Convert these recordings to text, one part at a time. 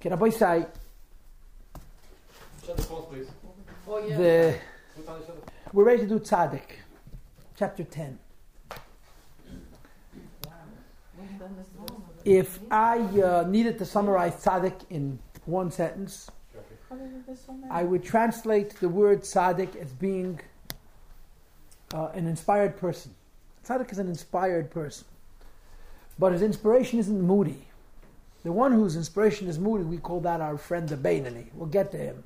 Can I say Shut the phones, please. Oh, yeah. the Sultan, shut the- we're ready to do tzaddik, chapter ten. If I uh, needed to summarize tzaddik in one sentence, I would translate the word tzaddik as being uh, an inspired person. Tzaddik is an inspired person, but his inspiration isn't moody. The one whose inspiration is moody, we call that our friend the Bainani. We'll get to him.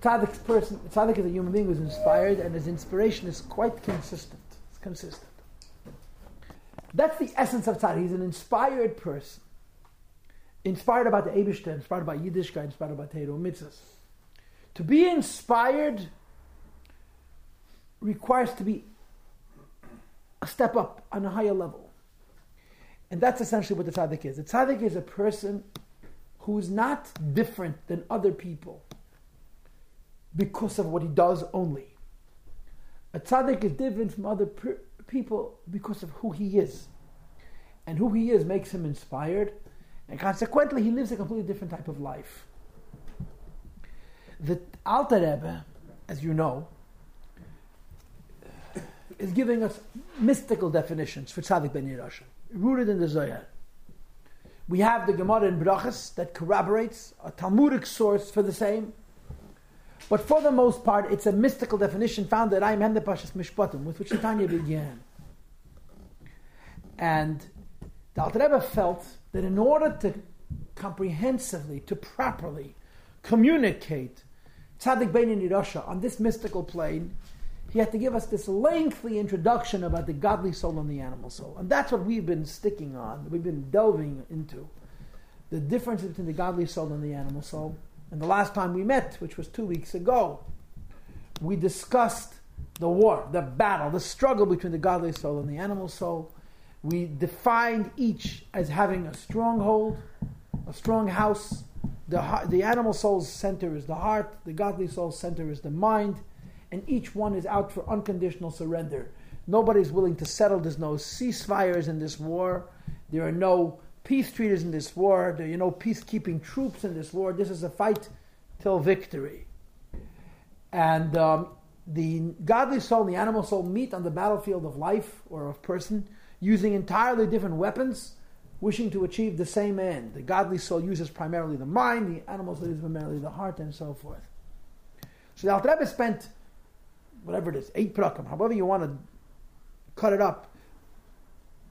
Tzaddik's person, tzaddik is a human being who's inspired, and his inspiration is quite consistent. It's consistent. That's the essence of tzaddik. He's an inspired person. Inspired about the Eibishter, inspired by Yiddishkeit, inspired by Torah mitzvahs. To be inspired requires to be a step up on a higher level. And that's essentially what the tzaddik is. The tzaddik is a person who's not different than other people because of what he does only. A tzaddik is different from other per- people because of who he is. And who he is makes him inspired, and consequently, he lives a completely different type of life. The Alter Rebbe, as you know, is giving us mystical definitions for tzaddik ben Yerusha, rooted in the Zohar. We have the Gemara in Brachas that corroborates a Talmudic source for the same. But for the most part, it's a mystical definition found at Aim Hemde Pashas Mishpatim, with which the Tanya began. And the Alter Rebbe felt that in order to comprehensively, to properly communicate Tzaddik Bein Nirosha on this mystical plane, he had to give us this lengthy introduction about the godly soul and the animal soul. And that's what we've been sticking on, we've been delving into. The difference between the godly soul and the animal soul. And the last time we met, which was two weeks ago, we discussed the war, the battle, the struggle between the godly soul and the animal soul. We defined each as having a stronghold, a strong house. The, the animal soul's center is the heart, the godly soul's center is the mind, and each one is out for unconditional surrender. Nobody's willing to settle. There's no ceasefires in this war. There are no peace treaties in this war. There are no peacekeeping troops in this war. This is a fight till victory. And um, the godly soul and the animal soul meet on the battlefield of life or of person using entirely different weapons, wishing to achieve the same end. The godly soul uses primarily the mind, the animal soul uses primarily the heart, and so forth. So the Alter Rebbe spent, whatever it is, eight prakim, however you want to cut it up,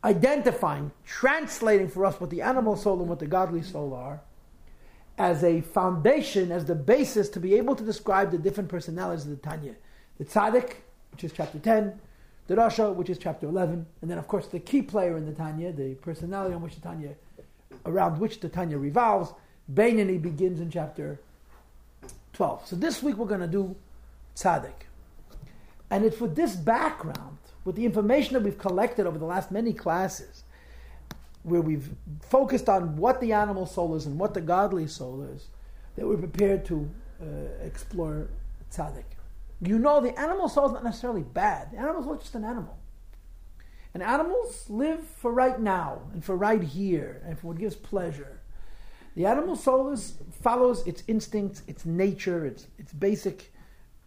identifying, translating for us what the animal soul and what the godly soul are, as a foundation, as the basis to be able to describe the different personalities of the Tanya. The Tzaddik, which is chapter 10, the Rasha, which is chapter 11, and then, of course, the key player in the Tanya, the personality on which the Tanya, around which the Tanya revolves, Bainani begins in chapter 12. So this week we're going to do Tzaddik. And it's with this background, with the information that we've collected over the last many classes, where we've focused on what the animal soul is and what the godly soul is, that we're prepared to uh, explore tzaddik. You know, the animal soul is not necessarily bad. The animal soul is just an animal. And animals live for right now and for right here and for what gives pleasure. The animal soul is, follows its instincts, its nature, its, its basic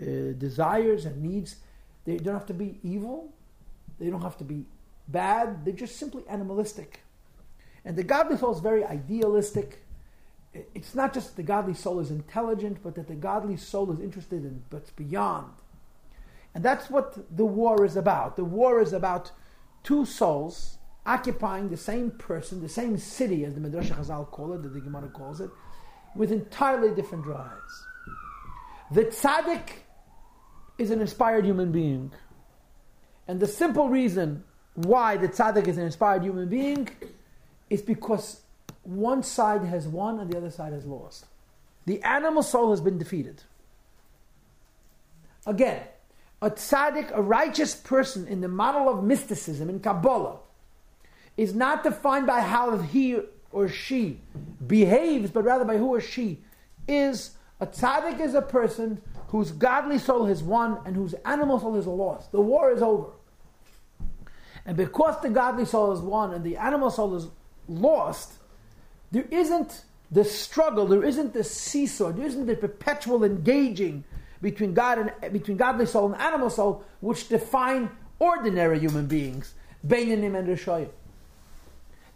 uh, desires and needs. They don't have to be evil. They don't have to be bad. They're just simply animalistic. And the godly soul is very idealistic. It's not just the godly soul is intelligent, but that the godly soul is interested in what's beyond. And that's what the war is about. The war is about two souls occupying the same person, the same city, as the Midrash Chazal call it, the Gemara calls it, with entirely different drives. The tzaddik is an inspired human being. And the simple reason why the tzaddik is an inspired human being is because one side has won and the other side has lost. The animal soul has been defeated. Again, a tzaddik, a righteous person in the model of mysticism in Kabbalah, is not defined by how he or she behaves, but rather by who or she is. A tzaddik is a person whose godly soul has won and whose animal soul has lost. The war is over. And because the godly soul has won and the animal soul is lost, there isn't the struggle, there isn't the seesaw, there isn't the perpetual engaging between God and between godly soul and animal soul, which define ordinary human beings, Beinanim and Rishayim.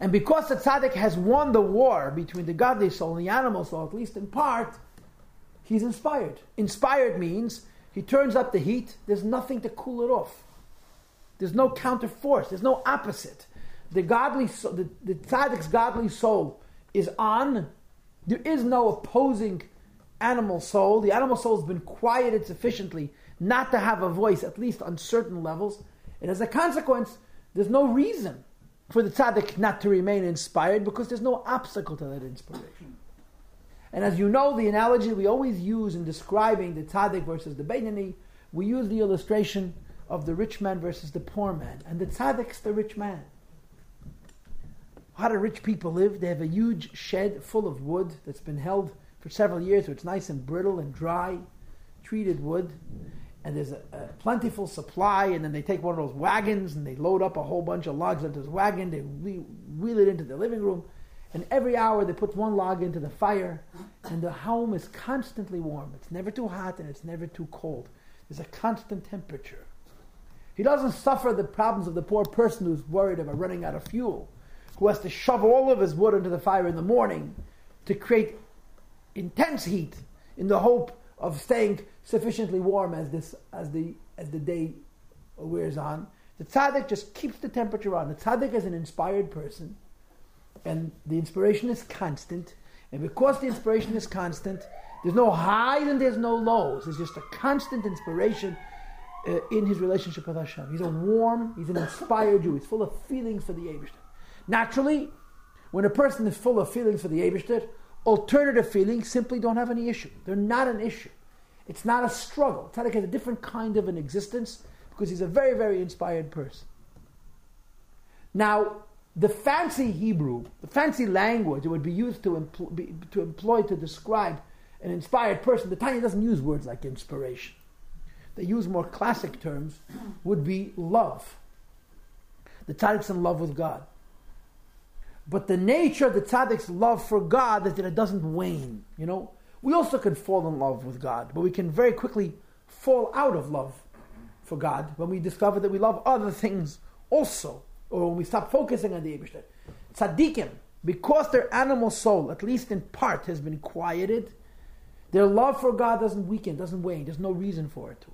And because the tzaddik has won the war between the godly soul and the animal soul, at least in part, he's inspired. Inspired means he turns up the heat, there's nothing to cool it off. There's no counter force, there's no opposite. The godly soul, the, the tzaddik's godly soul is on. There is no opposing animal soul. The animal soul has been quieted sufficiently not to have a voice, at least on certain levels. And as a consequence, there's no reason for the tzaddik not to remain inspired because there's no obstacle to that inspiration. And as you know, the analogy we always use in describing the tzaddik versus the Beinani, we use the illustration of the rich man versus the poor man. And the tzaddik's the rich man. How do rich people live? They have a huge shed full of wood that's been held for several years, so it's nice and brittle and dry, treated wood and there's a, a, plentiful supply, and then they take one of those wagons and they load up a whole bunch of logs into this wagon, they wheel it into the living room, and every hour they put one log into the fire, and the home is constantly warm. It's never too hot and it's never too cold. There's a constant temperature. He doesn't suffer the problems of the poor person who's worried about running out of fuel, who has to shove all of his wood into the fire in the morning to create intense heat in the hope of staying sufficiently warm as this as the as the day wears on. The tzaddik just keeps the temperature on. The tzaddik is an inspired person, and the inspiration is constant. And because the inspiration is constant, there's no highs and there's no lows. There's just a constant inspiration uh, in his relationship with Hashem. He's a warm, he's an inspired Jew. He's full of feelings for the Eibershter. Naturally, when a person is full of feelings for the Eibershter, alternative feelings simply don't have any issue. They're not an issue. It's not a struggle. Tzaddik has a different kind of an existence because he's a very, very inspired person. Now, the fancy Hebrew, the fancy language it would be used to, empl- be, to employ to describe an inspired person, the Tanya doesn't use words like inspiration. They use more classic terms, would be love. The tzaddik's in love with God. But the nature of the tzaddik's love for God is that it doesn't wane. You know, we also can fall in love with God, but we can very quickly fall out of love for God when we discover that we love other things also, or when we stop focusing on the Eibishter. Tzaddikim, because their animal soul, at least in part, has been quieted, their love for God doesn't weaken, doesn't wane. There's no reason for it to.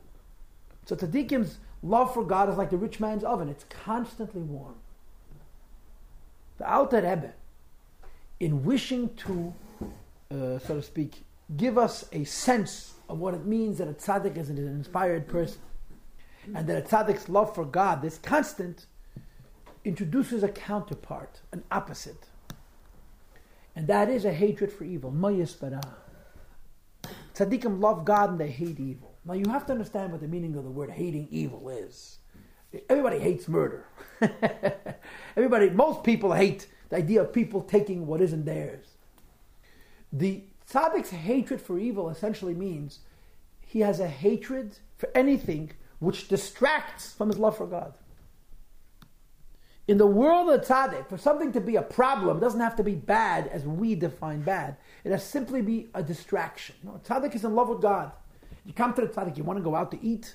So tzaddikim's love for God is like the rich man's oven; it's constantly warm. The Alter Rebbe, in wishing to, uh, so to speak, give us a sense of what it means that a tzaddik is an inspired person, and that a tzaddik's love for God, is constant, introduces a counterpart, an opposite, and that is a hatred for evil. Mayas Tzaddikim love God and they hate evil. Now you have to understand what the meaning of the word hating evil is. Everybody hates murder. Everybody, most people hate the idea of people taking what isn't theirs. The Tzaddik's hatred for evil essentially means he has a hatred for anything which distracts from his love for God. In the world of tzaddik, for something to be a problem, doesn't have to be bad as we define bad. It has simply be a distraction. You know, tzaddik is in love with God. You come to the tzaddik, you want to go out to eat.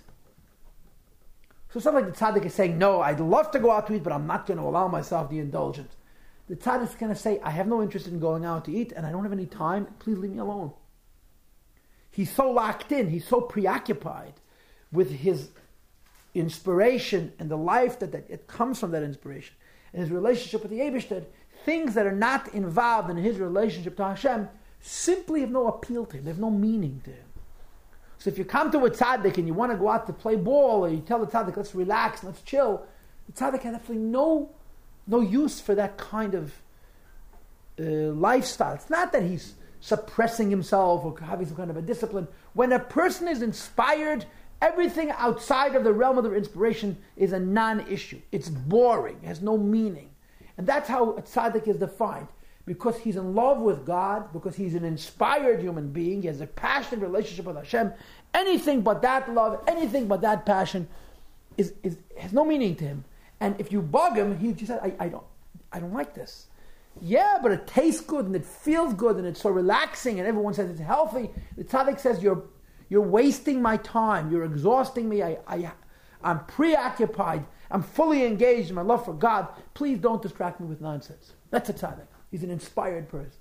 So something like the tzaddik is saying, no, I'd love to go out to eat, but I'm not going to allow myself the indulgence the tzaddik is going to say, I have no interest in going out to eat and I don't have any time. Please leave me alone. He's so locked in, he's so preoccupied with his inspiration and the life that, that it comes from that inspiration and his relationship with the Eibishter, things that are not involved in his relationship to Hashem simply have no appeal to him. They have no meaning to him. So if you come to a tzaddik and you want to go out to play ball, or you tell the tzaddik, let's relax, let's chill, the tzaddik has absolutely no no use for that kind of uh, lifestyle. It's not that he's suppressing himself or having some kind of a discipline. When a person is inspired, everything outside of the realm of their inspiration is a non-issue. It's boring, has no meaning. And that's how a tzaddik is defined. Because he's in love with God, because he's an inspired human being, he has a passionate relationship with Hashem. Anything but that love, anything but that passion is, is, has no meaning to him. And if you bug him, he just said, I, I, don't, I don't like this. Yeah, but it tastes good and it feels good and it's so relaxing and everyone says it's healthy. The tzaddik says you're you're wasting my time. You're exhausting me. I, I I'm preoccupied. I'm fully engaged in my love for God. Please don't distract me with nonsense. That's a tzaddik. He's an inspired person.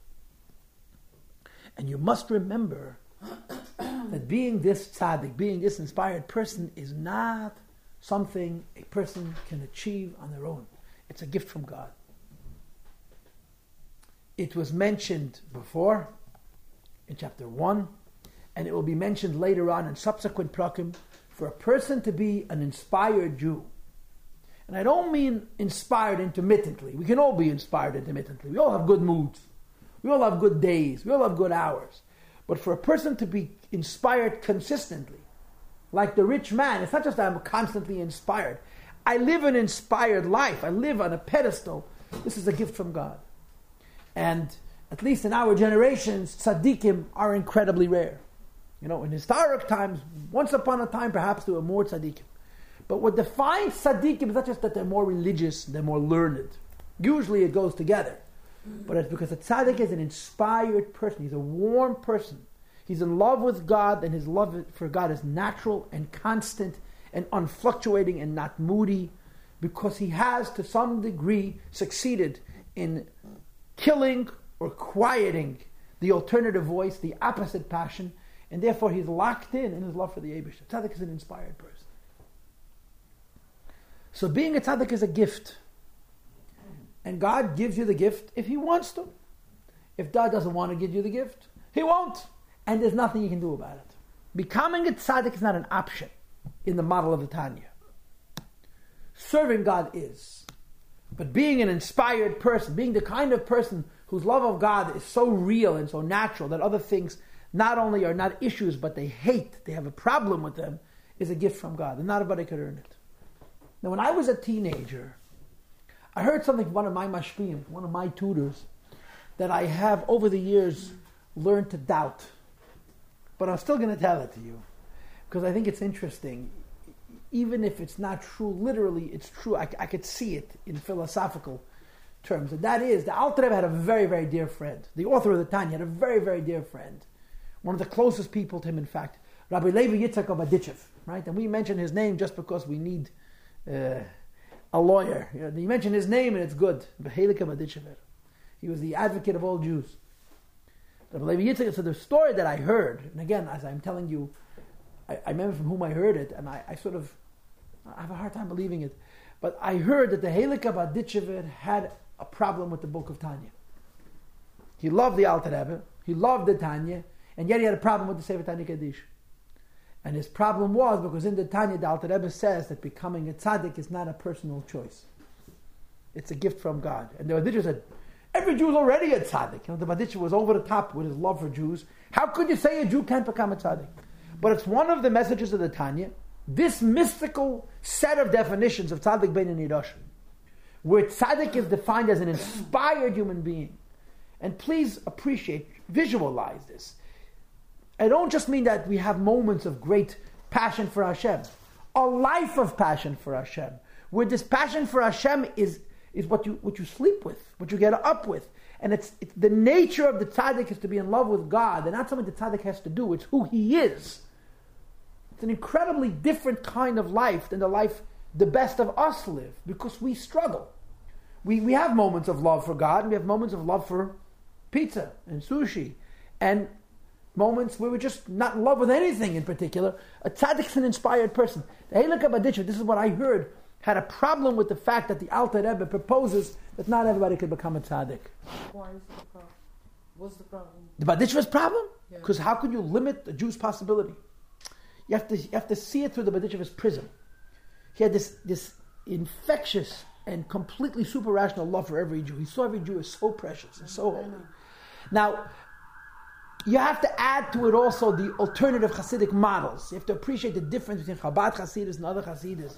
And you must remember that being this tzaddik, being this inspired person, is not something a person can achieve on their own. It's a gift from God. It was mentioned before in chapter 1, and it will be mentioned later on in subsequent prakim for a person to be an inspired Jew. And I don't mean inspired intermittently. We can all be inspired intermittently. We all have good moods. We all have good days. We all have good hours. But for a person to be inspired consistently, like the rich man, it's not just that I'm constantly inspired. I live an inspired life. I live on a pedestal. This is a gift from God. And at least in our generations, tzaddikim are incredibly rare. You know, in historic times, once upon a time, perhaps there were more tzaddikim. But what defines tzaddikim is not just that they're more religious, they're more learned. Usually it goes together. But it's because a tzaddik is an inspired person. He's a warm person. He's in love with God, and his love for God is natural and constant and unfluctuating and not moody because he has, to some degree, succeeded in killing or quieting the alternative voice, the opposite passion, and therefore he's locked in in his love for the Abish. Tzaddik is an inspired person. So being a tzaddik is a gift. And God gives you the gift if He wants to. If God doesn't want to give you the gift, He won't. And there's nothing you can do about it. Becoming a tzaddik is not an option in the model of the Tanya. Serving God is. But being an inspired person, being the kind of person whose love of God is so real and so natural that other things not only are not issues, but they hate, they have a problem with them, is a gift from God. And not everybody could earn it. Now, when I was a teenager, I heard something from one of my mashpim, one of my tutors, that I have over the years learned to doubt. But I'm still going to tell it to you because I think it's interesting. Even if it's not true literally, it's true. I, I could see it in philosophical terms. And that is, the Alter had a very, very dear friend. The author of the Tanya had a very, very dear friend. One of the closest people to him, in fact, Rabbi Levi Yitzhak of Berditchev, right? And we mention his name just because we need uh, a lawyer. You, know, you mention his name and it's good. He was the advocate of all Jews. Rabbi Levi Yitzchak, so the story that I heard, and again, as I'm telling you, I, I remember from whom I heard it, and I, I, sort of I have a hard time believing it. But I heard that the Halakha Badichevet had a problem with the book of Tanya. He loved the Alter Rebbe, he loved the Tanya, and yet he had a problem with the Sefer Tanya Kaddish. And his problem was because in the Tanya, the Alter Rebbe says that becoming a tzaddik is not a personal choice. It's a gift from God. And the Berditchever said, every Jew is already a tzaddik. You know, the Berditchever was over the top with his love for Jews. How could you say a Jew can't become a tzaddik? But it's one of the messages of the Tanya, this mystical set of definitions of tzaddik ben and where tzaddik is defined as an inspired human being. And please appreciate, visualize this. I don't just mean that we have moments of great passion for Hashem, a life of passion for Hashem, where this passion for Hashem is, is what, you, what you sleep with, what you get up with. And it's, it's the nature of the tzaddik is to be in love with God, and not something the tzaddik has to do, it's who he is. It's an incredibly different kind of life than the life the best of us live, because we struggle. We, we have moments of love for God, and we have moments of love for pizza and sushi. And moments where we're just not in love with anything in particular. A tzaddik's an inspired person. The Halakha Berditchever, this is what I heard, had a problem with the fact that the Alter Rebbe proposes that not everybody could become a tzaddik. Why is the problem? What's the problem? The Berditchever's problem? Because yeah. how could you limit the Jew's possibility? You have to, you have to see it through the Berditchever's prism. He had this, this infectious and completely super rational love for every Jew. He saw every Jew as so precious and so holy. Now, you have to add to it also the alternative Hasidic models. You have to appreciate the difference between Chabad Hasidus and other Hasidus,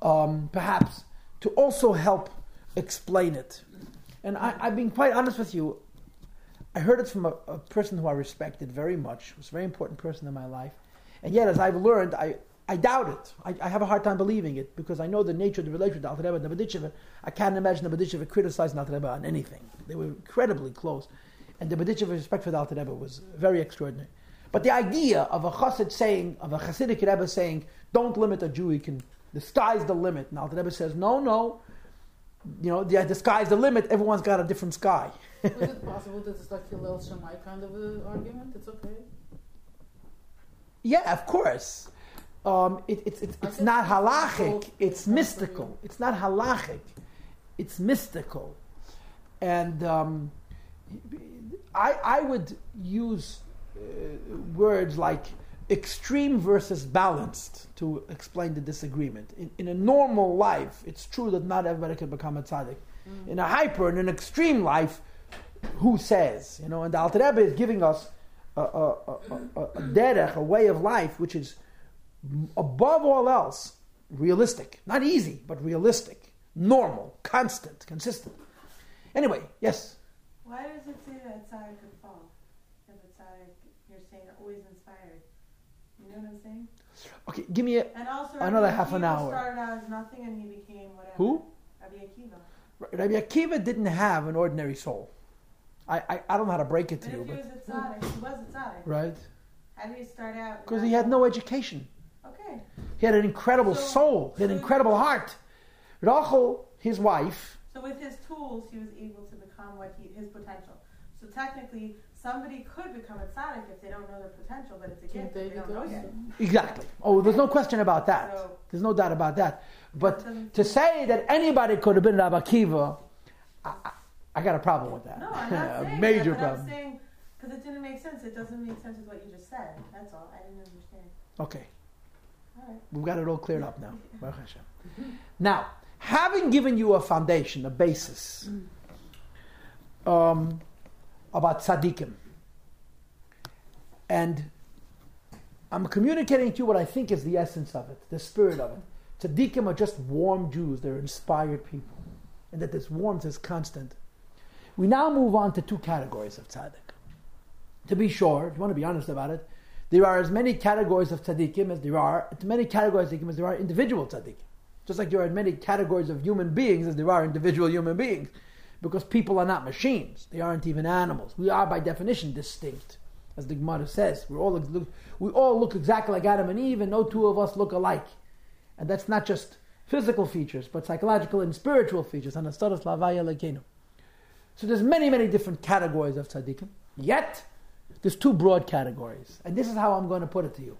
um, perhaps, to also help explain it. And I, have been quite honest with you. I heard it from a, a, person who I respected very much, was a very important person in my life. And yet, as I've learned, I, I doubt it. I, I, have a hard time believing it because I know the nature of the relationship with Alter Rebbe and Nebeditchev. I can't imagine Nebeditchev criticizing Alter Rebbe on anything. They were incredibly close. And the Nebeditchev's respect for the Alter Rebbe was very extraordinary. But the idea of a chassid saying, of a chassidic Rebbe saying, don't limit a Jew, he can, the sky's the limit. And Alter Rebbe says, no, no, you know, the, the sky's the limit, everyone's got a different sky. Is it possible that it's like Hillel Shammai kind of an argument? It's okay. Yeah, of course. Um, it, it's it's, it's not halachic. It's mystical. It's not halachic. It's mystical, and um, I I would use uh, words like extreme versus balanced to explain the disagreement. In, in, a normal life, it's true that not everybody can become a tzaddik. Mm. In a hyper, in an extreme life, who says? You know, and the Alter Rebbe is giving us a, a, a, a, a derech, a way of life, which is above all else realistic. Not easy, but realistic, normal, constant, consistent. Anyway, yes? Why does it say that tzaddik could fall? If a tzaddik, you're saying, always inspired. You know what I'm saying? Okay, give me a, and also, another Rabbi half Akiva an hour. started out as nothing and he became whatever. Who? Rabbi Akiva. Rabbi Akiva didn't have an ordinary soul. I, I, I don't know how to break it to but you. If he was a tzaddik, he was a tzaddik. Right. How did he start out? Because he had no education. Okay. He had an incredible So- soul. He had an incredible heart. Rachel, his wife, So with his tools, he was able to become what he his potential. So technically, somebody could become a tzaddik if they don't know their potential, but it's a gift. if They don't know yet. exactly. Oh, there's no question about that. So- There's no doubt about that. But to say that anybody could have been Rabbi Akiva, I, I, got a problem with that. No, I'm not a saying major that, problem. I'm saying because it didn't make sense. It doesn't make sense with what you just said. That's all. I didn't understand. Okay, All right. we've got it all cleared up now. Baruch Hashem. Now, having given you a foundation, a basis mm. Um, about tzaddikim, and I'm communicating to you what I think is the essence of it, the spirit of it. Tzaddikim are just warm Jews; they're inspired people, and that this warmth is constant. We now move on to two categories of tzaddik. To be sure, if you want to be honest about it, there are as many categories of tzaddikim as there are, as many categories of as there are individual tzaddikim. Just like there are many categories of human beings as there are individual human beings. Because people are not machines. They aren't even animals. We are by definition distinct. As the Gemara says, we all look, we all look exactly like Adam and Eve, and no two of us look alike. And that's not just physical features, but psychological and spiritual features. And So there's many, many different categories of tzaddikim. Yet, there's two broad categories. And this is how I'm going to put it to you.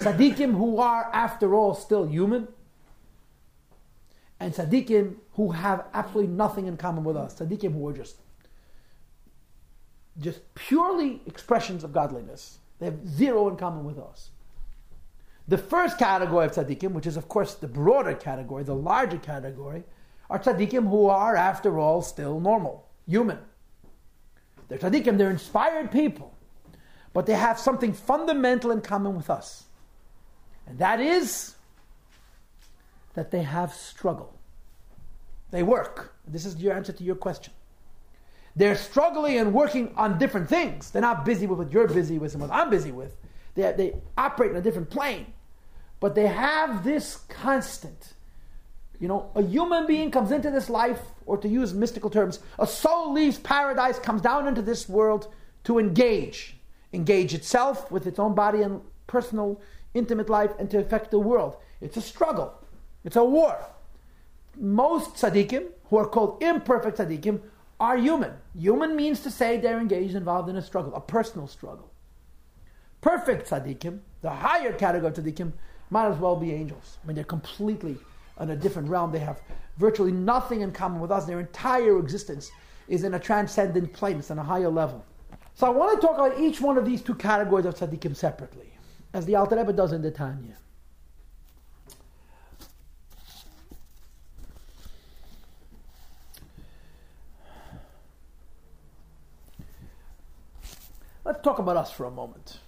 Tzaddikim who are, after all, still human, and tzaddikim who have absolutely nothing in common with us. Tzaddikim who are just, just purely expressions of godliness. They have zero in common with us. The first category of tzaddikim, which is of course the broader category, the larger category, are tzaddikim who are, after all, still normal, human. They're tzaddikim, they're inspired people, but they have something fundamental in common with us. And that is that they have struggle. They work. This is your answer to your question. They're struggling and working on different things. They're not busy with what you're busy with and what I'm busy with. They, they operate in a different plane. But they have this constant. You know, a human being comes into this life, or to use mystical terms, a soul leaves paradise, comes down into this world to engage. Engage itself with its own body and personal, intimate life, and to affect the world. It's a struggle. It's a war. Most tzaddikim, who are called imperfect tzaddikim, are human. Human means to say they're engaged, involved in a struggle, a personal struggle. Perfect tzaddikim, the higher category of tzaddikim, might as well be angels. I mean, they're completely in a different realm. They have virtually nothing in common with us. Their entire existence is in a transcendent plane. It's on a higher level. So I want to talk about each one of these two categories of tzaddikim separately, as the Alter Rebbe does in the Tanya. Let's talk about us for a moment.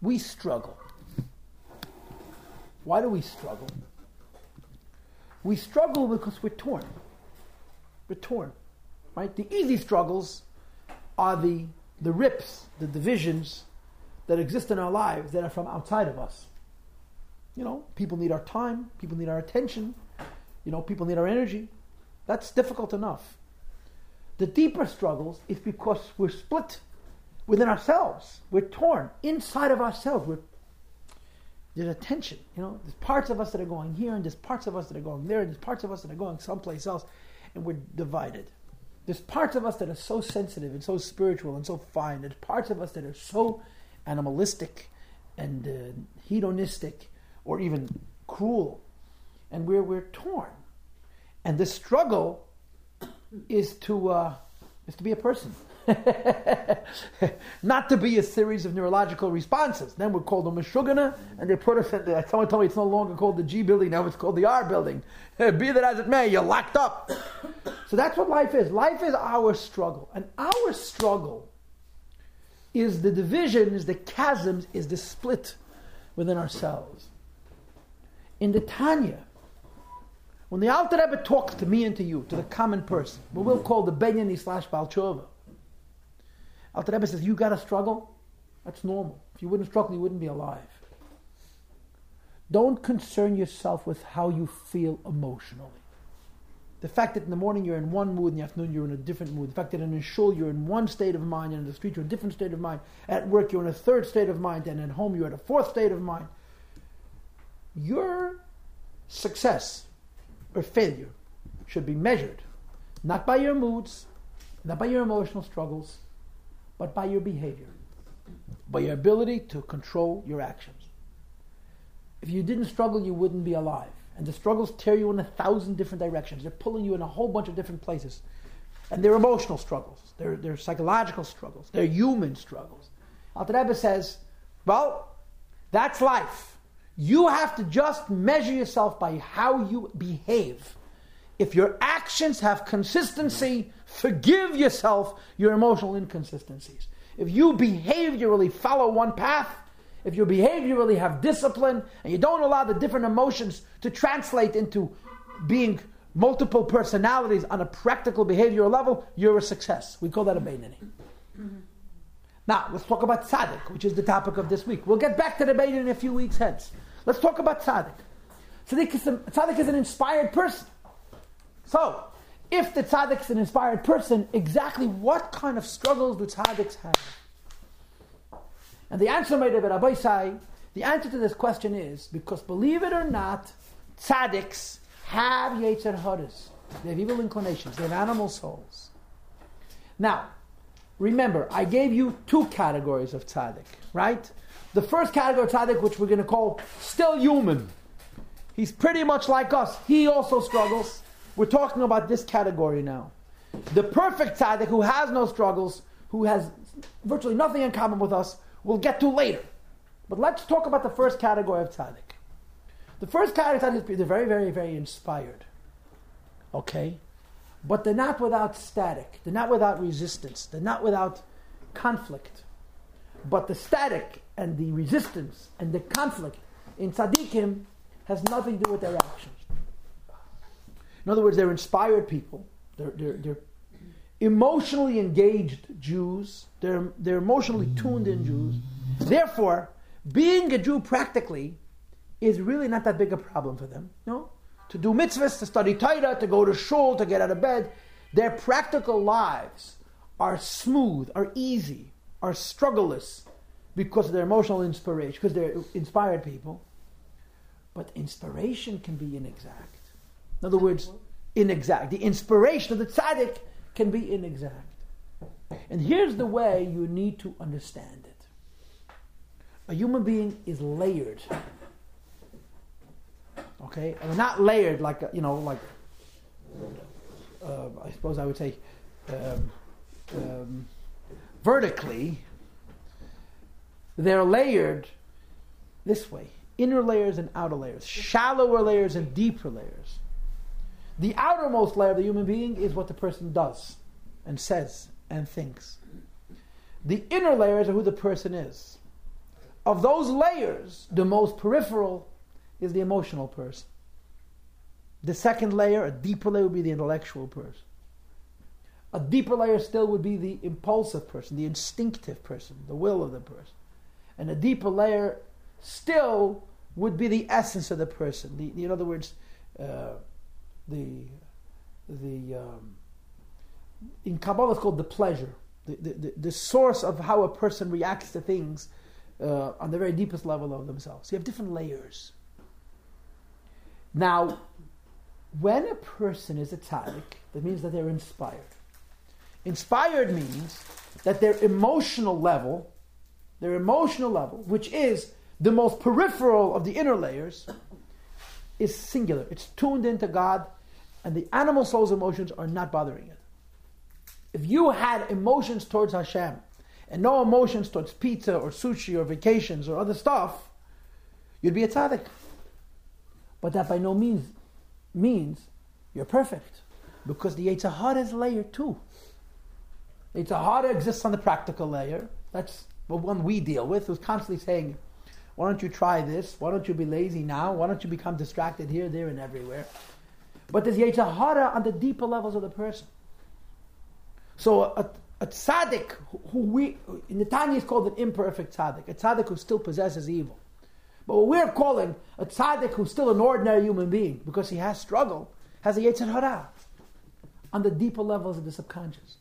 We struggle. Why do we struggle? We struggle because we're torn. We're torn. Right? The easy struggles are the, the rips, the divisions that exist in our lives that are from outside of us. You know, people need our time, people need our attention, you know, people need our energy. That's difficult enough. The deeper struggles is because we're split within ourselves. We're torn inside of ourselves. We're, there's a tension, you know. There's parts of us that are going here, and there's parts of us that are going there, and there's parts of us that are going someplace else, and we're divided. There's parts of us that are so sensitive and so spiritual and so fine. There's parts of us that are so animalistic and uh, hedonistic or even cruel. And we're, we're torn. And the struggle is to, uh, is to be a person. Not to be a series of neurological responses. Then we're called a Meshuggah, and they put us in the, someone told me it's no longer called the G building, now it's called the R building. be that as it may, you're locked up. so that's what life is. Life is our struggle. And our struggle is the division, is the chasms, is the split within ourselves. In the Tanya, when the Alter Rebbe talks to me and to you, to the common person, what we'll call the Beinani slash Baal Tshuva, Alter Rebbe says, you got to struggle? That's normal. If you wouldn't struggle, you wouldn't be alive. Don't concern yourself with how you feel emotionally. The fact that in the morning you're in one mood, in the afternoon you're in a different mood. The fact that in a shul you're in one state of mind, and in the street you're in a different state of mind. At work you're in a third state of mind, and at home you're at a fourth state of mind. Your success or failure should be measured not by your moods, not by your emotional struggles, but by your behavior, by your ability to control your actions. If you didn't struggle, you wouldn't be alive. And the struggles tear you in a thousand different directions. They're pulling you in a whole bunch of different places. And they're emotional struggles, they're, they're psychological struggles, they're human struggles. Alter Rebbe says, well, that's life. You have to just measure yourself by how you behave. If your actions have consistency, forgive yourself your emotional inconsistencies. If you behaviorally follow one path, if you behaviorally have discipline, and you don't allow the different emotions to translate into being multiple personalities on a practical behavioral level, you're a success. We call that a Beinani. Now, let's talk about tzaddik, which is the topic of this week. We'll get back to the Beinani in a few weeks hence. Let's talk about tzaddik. Tzaddik is, a, tzaddik is an inspired person. So, if the tzaddik is an inspired person, exactly what kind of struggles do tzaddiks have? And the answer made by Rabbi Sai, the answer to this question is because believe it or not, tzaddiks have yetzer haras. They have evil inclinations. They have animal souls. Now, remember, I gave you two categories of tzaddik, right? The first category of tzaddik, which we're going to call still human. He's pretty much like us. He also struggles. We're talking about this category now. The perfect tzaddik who has no struggles, who has virtually nothing in common with us, we'll get to later. But let's talk about the first category of tzaddik. The first category of tzaddik they're very, very, very inspired. Okay? But they're not without static. They're not without resistance. They're not without conflict. But the static and the resistance and the conflict in tzaddikim has nothing to do with their actions. In other words, they're inspired people. They're, they're, they're emotionally engaged Jews. They're, they're emotionally tuned in Jews. Therefore, being a Jew practically is really not that big a problem for them. No? To do mitzvahs, to study Torah, to go to shul, to get out of bed. Their practical lives are smooth, are easy, are struggleless because of their emotional inspiration, because they're inspired people. But inspiration can be inexact. In other words, inexact. The inspiration of the tzaddik can be inexact. And here's the way you need to understand it. A human being is layered. Okay, and not layered like you know, like uh, I suppose I would say um, um, vertically. They're layered this way: inner layers and outer layers, shallower layers and deeper layers. The outermost layer of the human being is what the person does and says and thinks. The inner layers are who the person is. Of those layers, the most peripheral is the emotional person. The second layer, a deeper layer, would be the intellectual person. A deeper layer still would be the impulsive person, the instinctive person, the will of the person. And a deeper layer still would be the essence of the person. The, the in other words, uh, the the um, in Kabbalah it's called the pleasure, the, the, the, source of how a person reacts to things uh, on the very deepest level of themselves. You have different layers. Now, when a person is a tzaddik, that means that they're inspired. Inspired means that their emotional level, their emotional level, which is the most peripheral of the inner layers, is singular. It's tuned into God, and the animal soul's emotions are not bothering it. If you had emotions towards Hashem and no emotions towards pizza or sushi or vacations or other stuff, you'd be a tzaddik. But that by no means means you're perfect. Because the Yetzer Hara is layer two. Yetzer exists on the practical layer. That's the one we deal with, who's constantly saying, why don't you try this? Why don't you be lazy now? Why don't you become distracted here, there, and everywhere? But there's Yetzer Hara on the deeper levels of the person. So a, a tzaddik who we, in the Tanya is called an imperfect tzaddik, a tzaddik who still possesses evil. But what we're calling a tzaddik who's still an ordinary human being because he has struggle, has a Yetzer Hara on the deeper levels of the subconscious.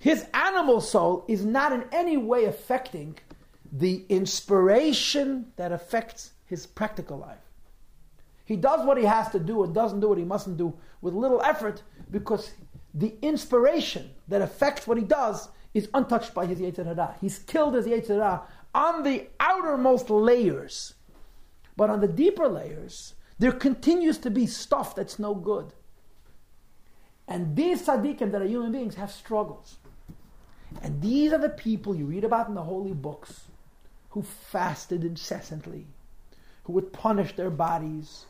His animal soul is not in any way affecting the inspiration that affects his practical life. He does what he has to do and doesn't do what he mustn't do with little effort because the inspiration that affects what he does is untouched by his Yetzer Hara. He's killed his Yetzer Hara on the outermost layers. But on the deeper layers, there continues to be stuff that's no good. And these tzaddikim that are human beings have struggles. And these are the people you read about in the holy books who fasted incessantly, who would punish their bodies,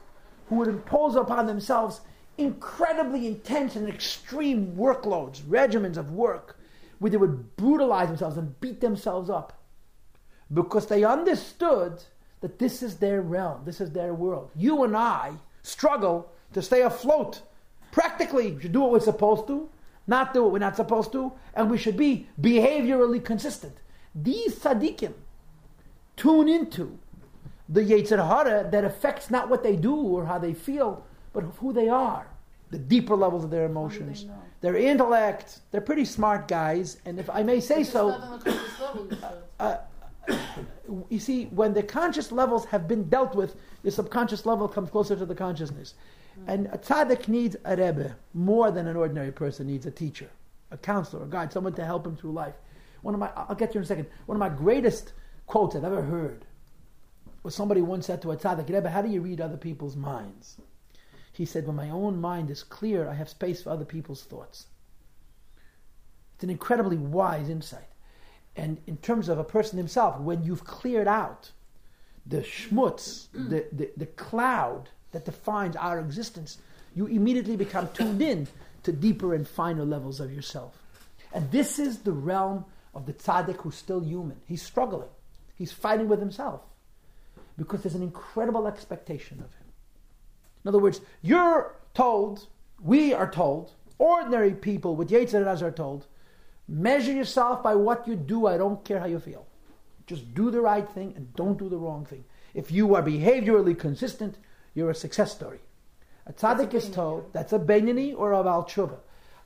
who would impose upon themselves incredibly intense and extreme workloads, regimens of work, where they would brutalize themselves and beat themselves up because they understood that this is their realm, this is their world. You and I struggle to stay afloat. Practically, should do what we're supposed to, not do what we're not supposed to, and we should be behaviorally consistent. These tzaddikim tune into the Yetzer Hara that affects not what they do or how they feel, but who they are, the deeper levels of their emotions, their intellect. They're pretty smart guys, and if I may say so, uh, you see, when the conscious levels have been dealt with, the subconscious level comes closer to the consciousness. And a tzaddik needs a rebbe more than an ordinary person needs a teacher, a counselor, a guide, someone to help him through life. One of my, I'll get to in a second. One of my greatest quotes I've ever heard was somebody once said to a tzaddik, Rebbe, how do you read other people's minds? He said, when my own mind is clear, I have space for other people's thoughts. It's an incredibly wise insight. And in terms of a person himself, when you've cleared out the schmutz, the, the, the cloud that defines our existence, you immediately become tuned in to deeper and finer levels of yourself. And this is the realm of the tzaddik who's still human. He's struggling. He's fighting with himself because there's an incredible expectation of him. In other words, you're told, we are told, ordinary people with Yetzer are told, Measure yourself by what you do. I don't care how you feel. Just do the right thing and don't do the wrong thing. If you are behaviorally consistent, you're a success story. A tzaddik is told, that's a Beinani or a Baal Tshuva.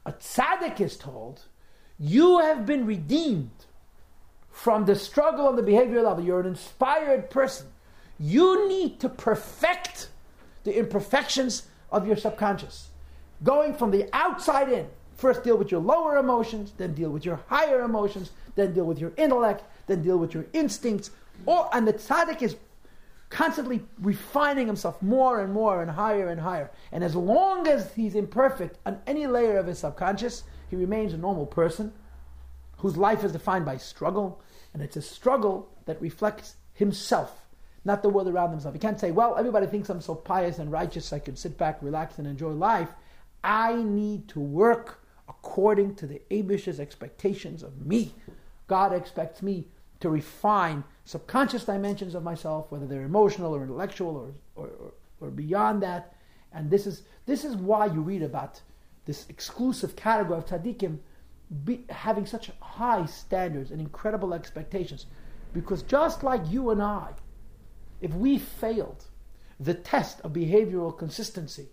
A tzaddik is told, you have been redeemed from the struggle on the behavioral level. You're an inspired person. You need to perfect the imperfections of your subconscious. Going from the outside in, First deal with your lower emotions, then deal with your higher emotions, then deal with your intellect, then deal with your instincts. Or, and the tzaddik is constantly refining himself more and more and higher and higher. And as long as he's imperfect on any layer of his subconscious, he remains a normal person whose life is defined by struggle. And it's a struggle that reflects himself, not the world around himself. He can't say, well, everybody thinks I'm so pious and righteous I can sit back, relax, and enjoy life. I need to work according to the Abish's expectations of me. God expects me to refine subconscious dimensions of myself, whether they're emotional or intellectual or, or, or, beyond that. And this is, this is why you read about this exclusive category of tzaddikim be, having such high standards and incredible expectations. Because just like you and I if we failed the test of behavioral consistency,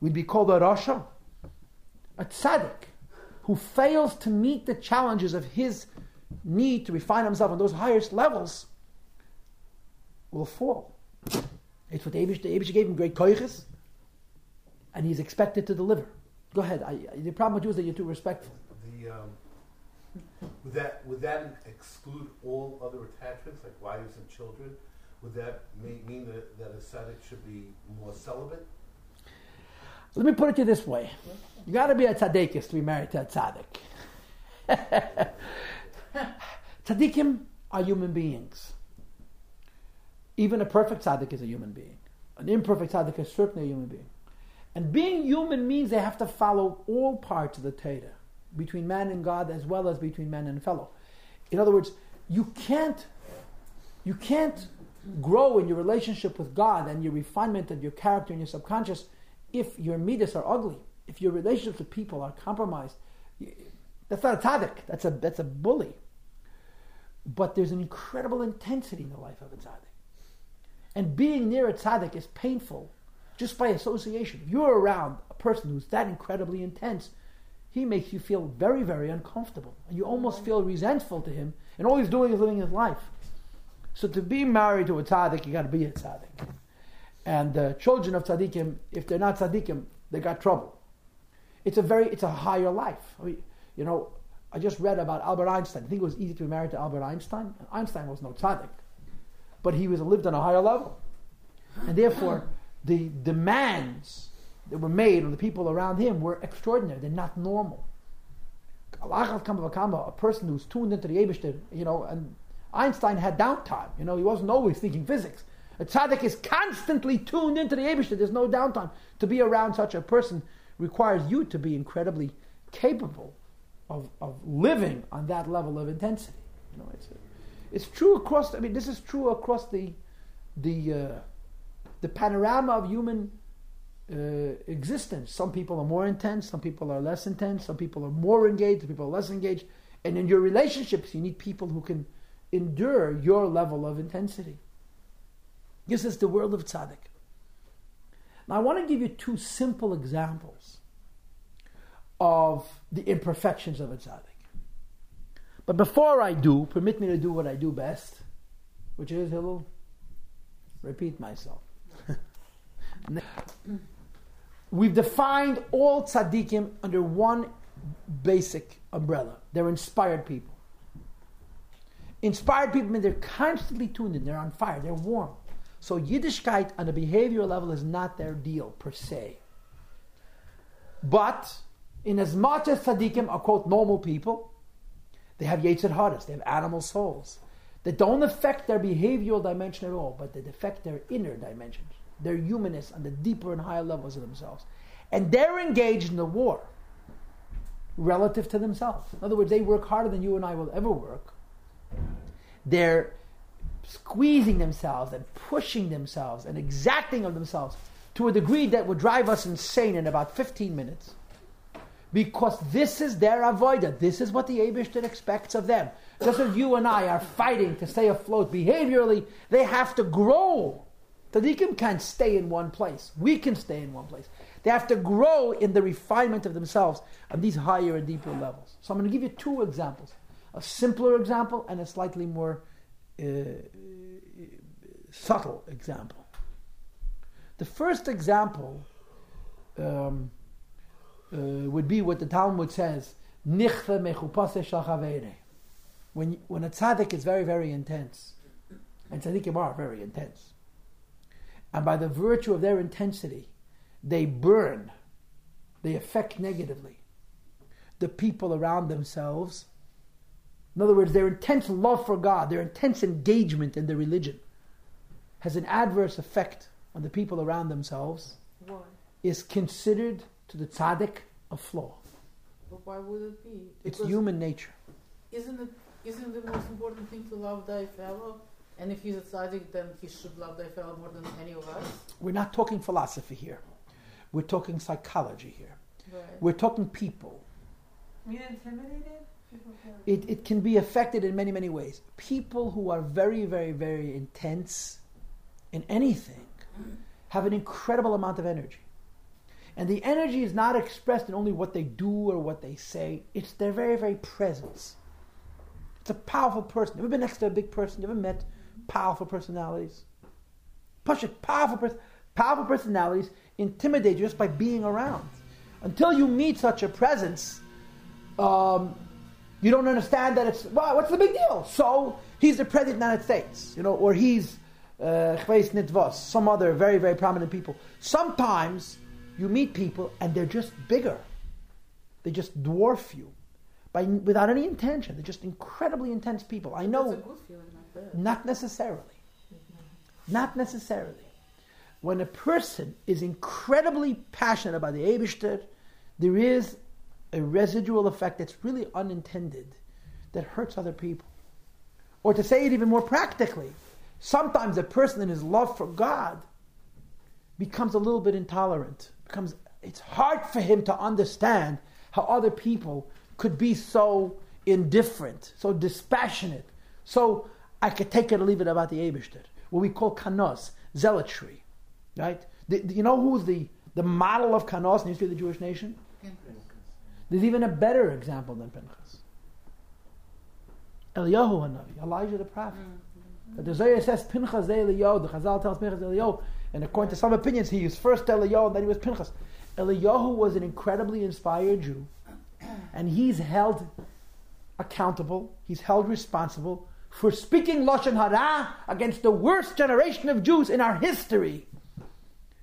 we'd be called a Rasha, a tzaddik, who fails to meet the challenges of his need to refine himself on those highest levels, will fall. It's what Abish, the Abish gave him great koiches, and he's expected to deliver. Go ahead. I, the problem with you is that you're too respectful. The, um, would that, would that exclude all other attachments, like wives and children? Would that mean that, that a tzaddik should be more celibate? Let me put it to you this way: you got to be a tzaddikist to be married to a tzaddik. Tzaddikim are human beings. Even a perfect tzaddik is a human being. An imperfect tzaddik is certainly a human being. And being human means they have to follow all parts of the Torah, between man and God as well as between man and fellow. In other words, you can't, you can't grow in your relationship with God and your refinement of your character and your subconscious if your midas are ugly, if your relationships with people are compromised. That's not a tzaddik. That's a that's a bully. But there's an incredible intensity in the life of a tzaddik. And being near a tzaddik is painful just by association. If you're around a person who's that incredibly intense, he makes you feel very, very uncomfortable. And you almost feel resentful to him, and all he's doing is living his life. So to be married to a tzaddik, you got to be a tzaddik. And the children of tzaddikim, if they're not tzaddikim, they got trouble. It's a very, it's a higher life. I mean, you know, I just read about Albert Einstein. I think it was easy to be married to Albert Einstein. Einstein was no tzaddik, but he was lived on a higher level, and therefore the demands that were made on the people around him were extraordinary. They're not normal. A person who's tuned into the Eibishter, you know, and Einstein had downtime. You know, he wasn't always thinking physics. A tzaddik is constantly tuned into the Eibishter. There's no downtime. To be around such a person requires you to be incredibly capable of, of living on that level of intensity. You know, it's, it's true across. I mean, this is true across the the uh, the panorama of human uh, existence. Some people are more intense. Some people are less intense. Some people are more engaged. Some people are less engaged. And in your relationships, you need people who can endure your level of intensity. This is the world of tzaddik. Now, I want to give you two simple examples of the imperfections of a tzaddik. But before I do, permit me to do what I do best, which is, Hillel, repeat myself. We've defined all tzaddikim under one basic umbrella. They're inspired people. Inspired people mean they're constantly tuned in, they're on fire, they're warm. So Yiddishkeit on a behavioral level is not their deal per se. But in as much as tzaddikim are quote normal people, they have yetzer haras, they have animal souls that don't affect their behavioral dimension at all, but that affect their inner dimensions, their humanness on the deeper and higher levels of themselves. And they're engaged in the war relative to themselves. In other words, they work harder than you and I will ever work. They're squeezing themselves and pushing themselves and exacting of themselves to a degree that would drive us insane in about 15 minutes. Because this is their avoida. This is what the Abishter expects of them. Just as you and I are fighting to stay afloat behaviorally, they have to grow. Tzaddikim can't stay in one place. We can stay in one place. They have to grow in the refinement of themselves on these higher and deeper levels. So I'm going to give you two examples a simpler example and a slightly more uh, subtle example. The first example um, uh, would be what the Talmud says, Nichve mechupase shachavere. When, when a tzaddik is very, very intense, and tzaddikim are very intense, and by the virtue of their intensity, they burn, they affect negatively the people around themselves. In other words, their intense love for God, their intense engagement in the religion, has an adverse effect on the people around themselves, Why? is considered to the tzaddik a flaw. But why would it be? It's human nature. Isn't it? Isn't the most important thing to love thy fellow? And if he's a tzaddik, then he should love thy fellow more than any of us. We're not talking philosophy here. We're talking psychology here. Right. We're talking people. You intimidated? It, it can be affected in many, many ways. People who are very, very, very intense in anything have an incredible amount of energy. And the energy is not expressed in only what they do or what they say, it's their very, very presence. It's a powerful person. You ever been next to a big person? You ever met powerful personalities? Push it, powerful, powerful personalities intimidate you just by being around. Until you meet such a presence, um, you don't understand that it's, well, what's the big deal? So he's the president of the United States, you know, or he's uh, some other very, very prominent people. Sometimes you meet people and they're just bigger. They just dwarf you by, without any intention. They're just incredibly intense people. I know. That's a good feeling, not. Not necessarily. Not necessarily. When a person is incredibly passionate about the Eibishter, there is a residual effect that's really unintended that hurts other people. Or to say it even more practically, sometimes a person in his love for God becomes a little bit intolerant. Becomes it's hard for him to understand how other people could be so indifferent, so dispassionate. So I could take it or leave it about the Abishter, what we call kanos, zealotry. Right? The, the- you know who's the, the model of kanos in the history of the Jewish nation? There's even a better example than Pinchas. Eliyahu Hanavi, Elijah the prophet. Mm-hmm. But the Zohar says Pinchas Eliyahu. The Chazal tells Pinchas Eliyahu, and according to some opinions, he was first Eliyahu and then he was Pinchas. Eliyahu was an incredibly inspired Jew, and he's held accountable. He's held responsible for speaking lashon hara against the worst generation of Jews in our history.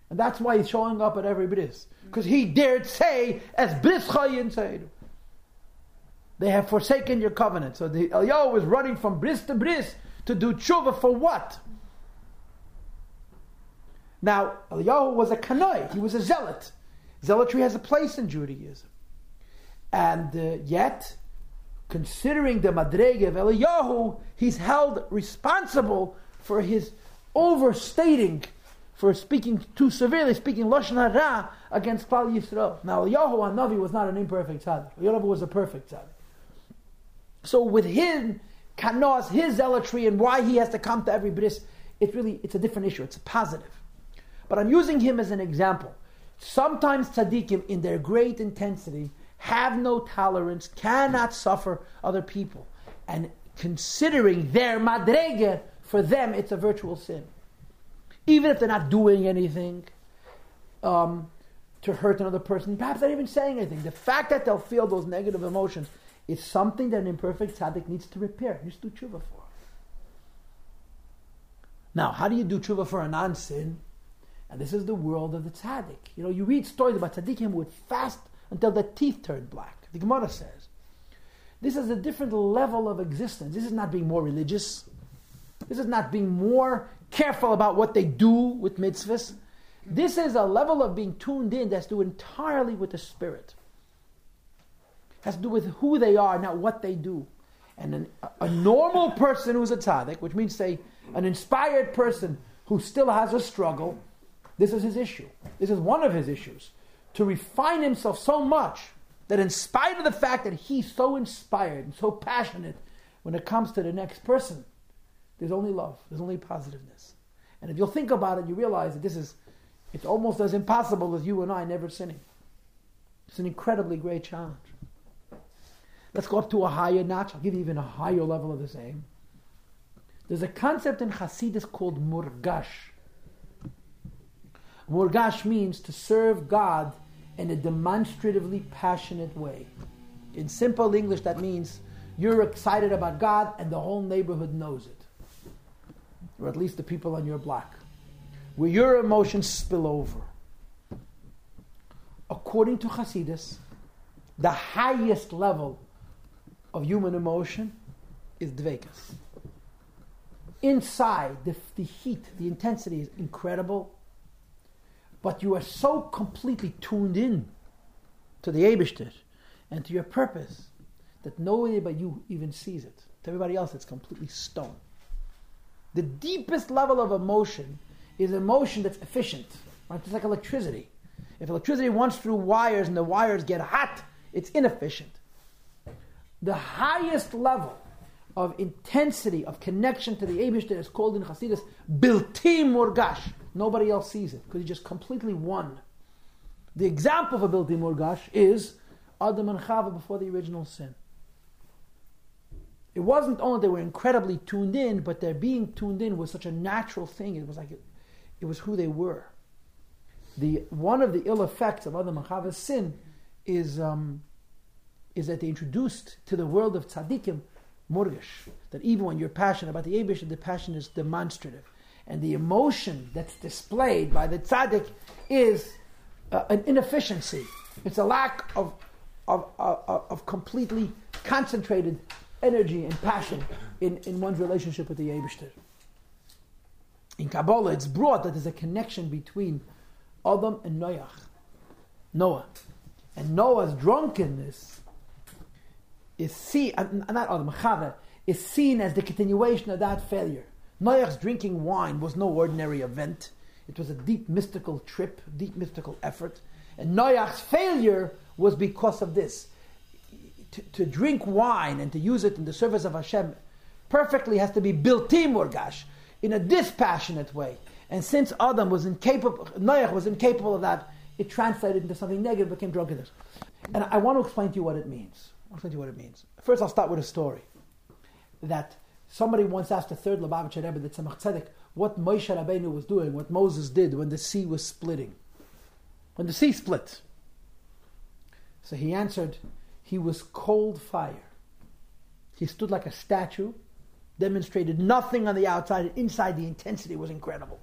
And that's why he's showing up at every bris. Because he dared say, as bris chayin said. They have forsaken your covenant. So the Eliyahu was running from bris to bris to do tshuva for what? Now, Eliyahu was a kanoi. He was a zealot. Zealotry has a place in Judaism. And uh, yet, considering the madrege of Eliyahu, he's held responsible for his overstating, for speaking too severely, speaking lashon hara against Klal Yisrael. Now, Eliyahu Hanavi was not an imperfect tzaddik. Eliyahu was a perfect tzaddik. So, with him, kanos, his zealotry, and why he has to come to every bris, it's really it's a different issue. It's a positive. But I'm using him as an example. Sometimes tzaddikim, in their great intensity, have no tolerance, cannot suffer other people. And considering their madrege, for them it's a virtual sin. Even if they're not doing anything um, to hurt another person, perhaps they're not even saying anything. The fact that they'll feel those negative emotions is something that an imperfect tzaddik needs to repair, needs to do tshuva for. Now, how do you do tshuva for a non-sin? And this is the world of the tzaddik. You know, you read stories about tzaddikim who would fast until their teeth turned black. The Gemara says. This is a different level of existence. This is not being more religious. This is not being more careful about what they do with mitzvahs. This is a level of being tuned in that's to do entirely with the spirit. Has to do with who they are, not what they do. And an, a normal person who's a tzaddik, which means say an inspired person who still has a struggle, this is his issue. This is one of his issues. To refine himself so much that in spite of the fact that he's so inspired and so passionate when it comes to the next person, there's only love, there's only positiveness. And if you'll think about it, you realize that this is it's almost as impossible as you and I never sinning. It's an incredibly great challenge. Let's go up to a higher notch. I'll give you even a higher level of the same. There's a concept in Hasidus called murgash. Murgash means to serve God in a demonstratively passionate way. In simple English, that means you're excited about God and the whole neighborhood knows it. Or at least the people on your block. Where your emotions spill over. According to Hasidus, the highest level of human emotion is dvekas. Inside, the, the heat, the intensity is incredible, but you are so completely tuned in to the Abishter and to your purpose that nobody but you even sees it. To everybody else, it's completely stone. The deepest level of emotion is emotion that's efficient. Right? It's like electricity. If electricity runs through wires and the wires get hot, it's inefficient. The highest level of intensity, of connection to the Abish that is called in Hasidus Bilti Murgash. Nobody else sees it because he just completely won. The example of a Bilti Murgash is Adam and Chava before the original sin. It wasn't only they were incredibly tuned in, but their being tuned in was such a natural thing. It was like it, it was who they were. The one of the ill effects of Adam and Chava's sin is um, is that they introduced to the world of tzaddikim murgish, that even when you're passionate about the Abish, the passion is demonstrative. And the emotion that's displayed by the tzaddik is uh, an inefficiency. It's a lack of, of, of, of, completely concentrated energy and passion in, in one's relationship with the Abishter. In Kabbalah, it's brought that there's a connection between Adam and Noach, Noah. And Noah's drunkenness is seen, uh, not Adam, Chava, is seen as the continuation of that failure. Noach's drinking wine was no ordinary event. It was a deep mystical trip, deep mystical effort. And Noach's failure was because of this. To, to, drink wine and to use it in the service of Hashem perfectly has to be bilti murgash, in a dispassionate way. And since Adam was incapable, Noach was incapable of that, it translated into something negative, became drunkenness. And I want to explain to you what it means. I'll explain to you what it means. First, I'll start with a story. That somebody once asked the third Lubavitcher Rebbe, the Tzemach Tzedek, what Moshe Rabbeinu was doing, what Moses did when the sea was splitting. When the sea split. So he answered, he was cold fire. He stood like a statue, demonstrated nothing on the outside, inside the intensity was incredible.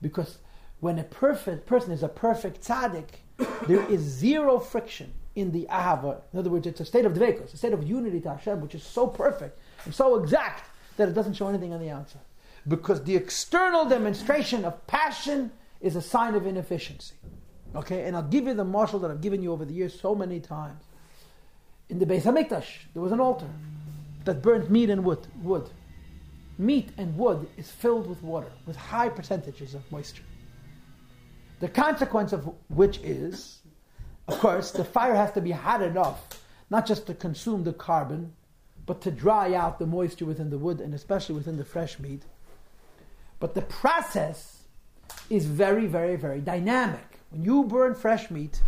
Because when a perfect person is a perfect tzaddik, there is zero friction in the ahava. In other words, it's a state of dvekus, a state of unity to Hashem, which is so perfect and so exact that it doesn't show anything on the outside. Because the external demonstration of passion is a sign of inefficiency. Okay, and I'll give you the mushal that I've given you over the years so many times. In the Beis Hamikdash, there was an altar that burnt meat and wood. Wood, meat and wood is filled with water, with high percentages of moisture. The consequence of which is, of course, the fire has to be hot enough, not just to consume the carbon, but to dry out the moisture within the wood and especially within the fresh meat. But the process is very, very, very dynamic. When you burn fresh meat,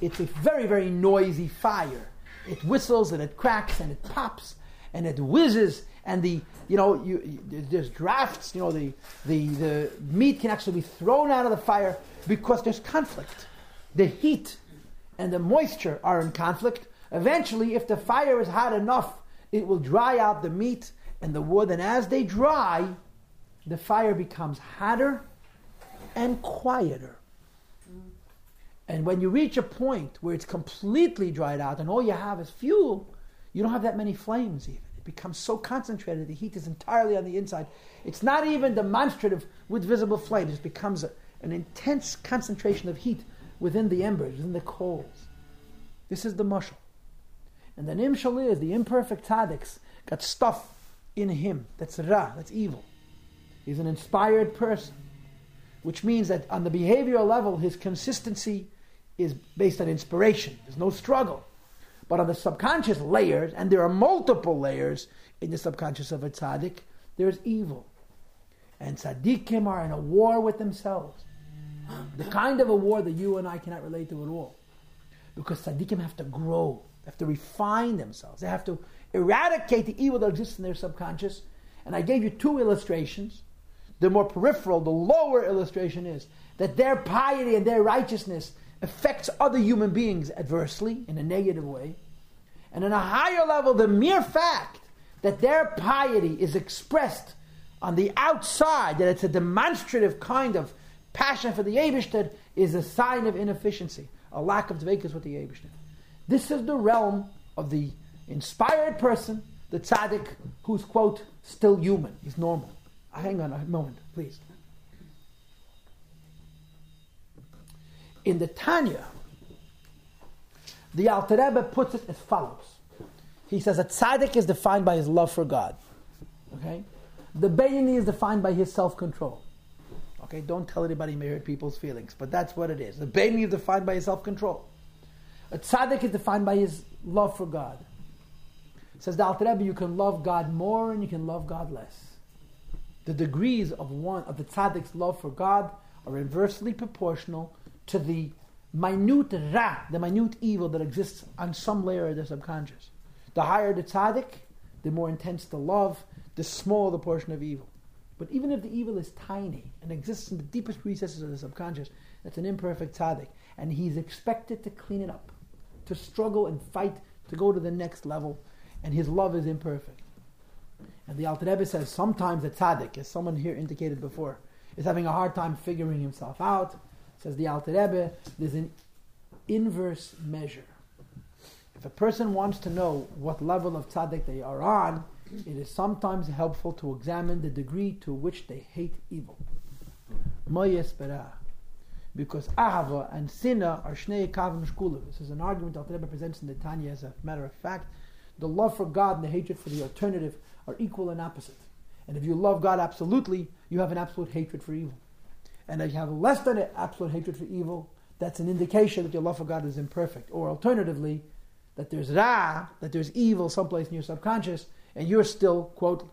it's a very, very noisy fire. It whistles and it cracks and it pops and it whizzes and the you know you, you, there's drafts. You know the the the meat can actually be thrown out of the fire because there's conflict. The heat and the moisture are in conflict. Eventually, if the fire is hot enough, it will dry out the meat and the wood, and as they dry, the fire becomes hotter and quieter. And when you reach a point where it's completely dried out and all you have is fuel, you don't have that many flames even. It becomes so concentrated, the heat is entirely on the inside. It's not even demonstrative with visible flames, it becomes a, an intense concentration of heat within the embers, within the coals. This is the mushal. And the nimshal is the imperfect tzaddiks got stuff in him that's ra, that's evil. He's an inspired person, which means that on the behavioral level, his consistency is based on inspiration. There's no struggle. But on the subconscious layers, and there are multiple layers in the subconscious of a tzaddik, there's evil. And tzaddikim are in a war with themselves. The kind of a war that you and I cannot relate to at all. Because tzaddikim have to grow, have to refine themselves, they have to eradicate the evil that exists in their subconscious. And I gave you two illustrations. The more peripheral, the lower illustration is that their piety and their righteousness affects other human beings adversely in a negative way. And on a higher level, the mere fact that their piety is expressed on the outside, that it's a demonstrative kind of passion for the Abishter, is a sign of inefficiency, a lack of dvekas with the Abishter. This is the realm of the inspired person, the tzaddik, who's, quote, still human. He's normal. Ah, hang on a moment, please. In the Tanya, the Alter Rebbe puts it as follows. He says a tzaddik is defined by his love for God. Okay? The Beinani is defined by his self-control. Okay, don't tell anybody you may hurt people's feelings, but that's what it is. The Beinani is defined by his self-control. A tzaddik is defined by his love for God. Says the Alter Rebbe, you can love God more and you can love God less. The degrees of one of the tzaddik's love for God are inversely proportional to the minute ra, the minute evil that exists on some layer of the subconscious. The higher the tzaddik, the more intense the love, the smaller the portion of evil. But even if the evil is tiny and exists in the deepest recesses of the subconscious, that's an imperfect tzaddik. And he's expected to clean it up, to struggle and fight to go to the next level. And his love is imperfect. And the Alter Rebbe says sometimes a tzaddik, as someone here indicated before, is having a hard time figuring himself out. Says the Alter Rebbe, there's an inverse measure. If a person wants to know what level of tzaddik they are on, it is sometimes helpful to examine the degree to which they hate evil. Because ahava and sinna are shnei kavim shkula. This is an argument that Rebbe presents in the Tanya as a matter of fact. The love for God and the hatred for the alternative are equal and opposite. And if you love God absolutely, you have an absolute hatred for evil. And if you have less than an absolute hatred for evil, that's an indication that your love for God is imperfect. Or alternatively, that there's ra, that there's evil someplace in your subconscious, and you're still, quote,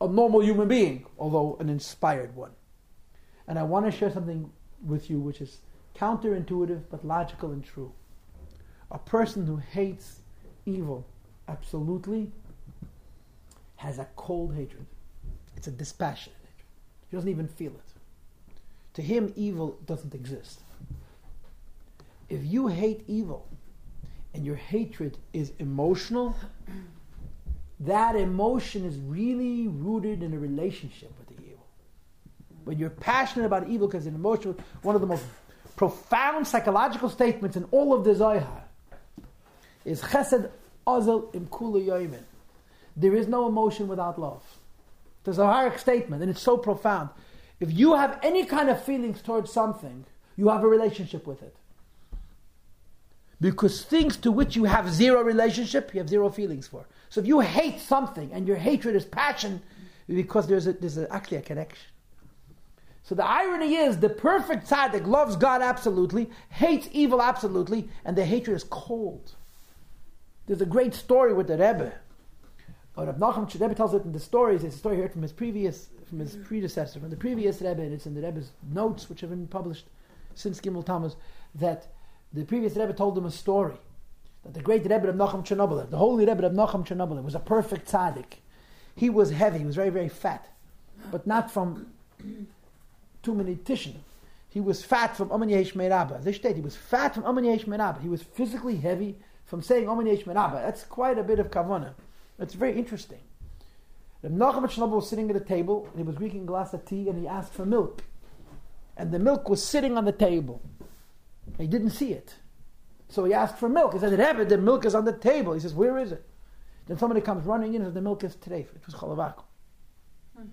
a normal human being, although an inspired one. And I want to share something with you which is counterintuitive but logical and true. A person who hates evil absolutely has a cold hatred. It's a dispassionate hatred. He doesn't even feel it. To him, evil doesn't exist. If you hate evil and your hatred is emotional, that emotion is really rooted in a relationship with the evil. When you're passionate about evil because it's an emotion, one of the most profound psychological statements in all of the Zohar is chesed azel im kula There is no emotion without love. There's a higher statement, and it's so profound. If you have any kind of feelings towards something, you have a relationship with it. Because things to which you have zero relationship, you have zero feelings for. So if you hate something and your hatred is passion, because there's, a, there's a, actually a connection. So the irony is the perfect tzaddik loves God absolutely, hates evil absolutely, and the hatred is cold. There's a great story with the Rebbe. Or Rav Nachum Rebbe tells it in the stories. It's a story heard from his previous, from his predecessor, from the previous Rebbe, and it's in the Rebbe's notes, which have been published since Gimel Tammuz, that the previous Rebbe told him a story that the great Rebbe of Nachum Chernobyl, the holy Rebbe of Nachum Chernobyl, was a perfect tzaddik. He was heavy, he was very, very fat, but not from too many tishon. He was fat from Amen Yehei Shmei Rabba. They state he was fat from Amen Yehei Shmei Rabba. He was physically heavy from saying Amen Yehei Shmei Rabba. That's quite a bit of kavana. It's very interesting. Reb Nachum Chernobyl was sitting at a table and he was drinking a glass of tea and he asked for milk. And the milk was sitting on the table. He didn't see it. So he asked for milk. He said, Rebbe, the milk is on the table. He says, Where is it? Then somebody comes running in and says, The milk is today. It was cholavakum. Hmm.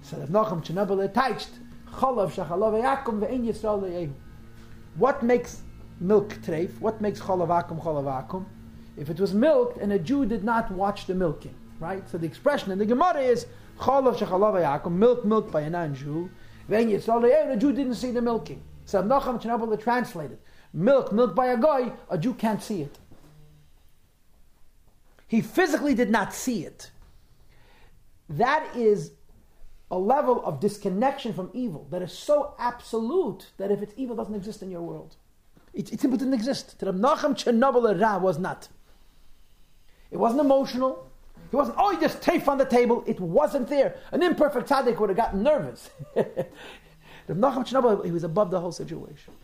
So Rav Nachum Chernobyl teicht, cholav shachalav yakum yisrael le'ehu. What makes milk treif? What makes cholavakum cholavakum? If it was milked and a Jew did not watch the milking, right? So the expression in the Gemara is cholav shachalav yakum, milk milk by a non-Jew. Ve'en yisrael the Jew didn't see the milking. So Rav Nachum Chernobyl translated milk, milk by a guy, a Jew can't see it. He physically did not see it. That is a level of disconnection from evil that is so absolute that if it's evil, it doesn't exist in your world. It, it simply didn't exist. Nachum Chernobyl Ra was not. It wasn't emotional. He wasn't, oh, he just tape on the table. It wasn't there. An imperfect tzaddik would have gotten nervous. Nachum Chernobyl, he was above the whole situation.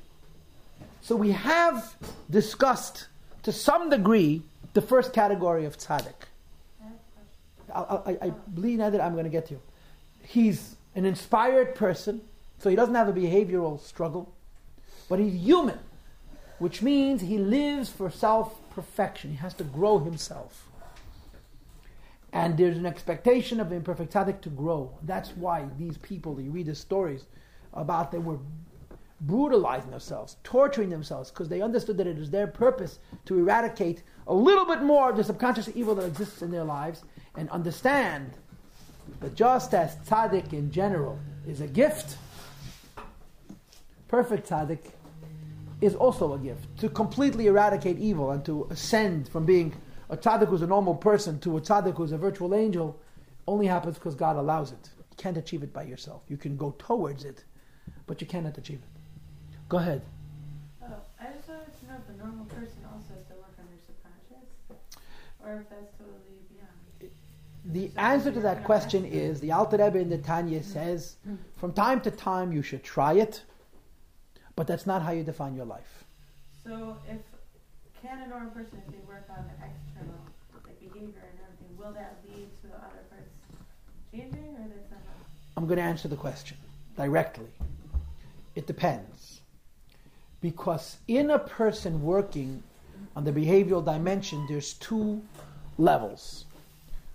So we have discussed to some degree the first category of tzaddik. I, I, I believe now that I'm going to get to. You. He's an inspired person, so he doesn't have a behavioral struggle, but he's human, which means he lives for self perfection. He has to grow himself. And there's an expectation of the imperfect tzaddik to grow. That's why these people, you read the stories about, they were brutalizing themselves, torturing themselves, because they understood that it is their purpose to eradicate a little bit more of the subconscious evil that exists in their lives and understand that just as tzaddik in general is a gift, perfect tzaddik is also a gift. To completely eradicate evil and to ascend from being a tzaddik who's a normal person to a tzaddik who's a virtual angel only happens because God allows it. You can't achieve it by yourself. You can go towards it, but you cannot achieve it. Go ahead. Oh, I just wanted to know if a normal person also has to work on their subconscious, or if that's totally beyond. The answer to that question is the Alter Rebbe in the Tanya mm-hmm. says, from time to time you should try it, but that's not how you define your life. So if can a normal person, if they work on the external like behavior and everything, will that lead to the other parts changing, or that's not? I'm going to answer the question directly. It depends. Because in a person working on the behavioral dimension, there's two levels.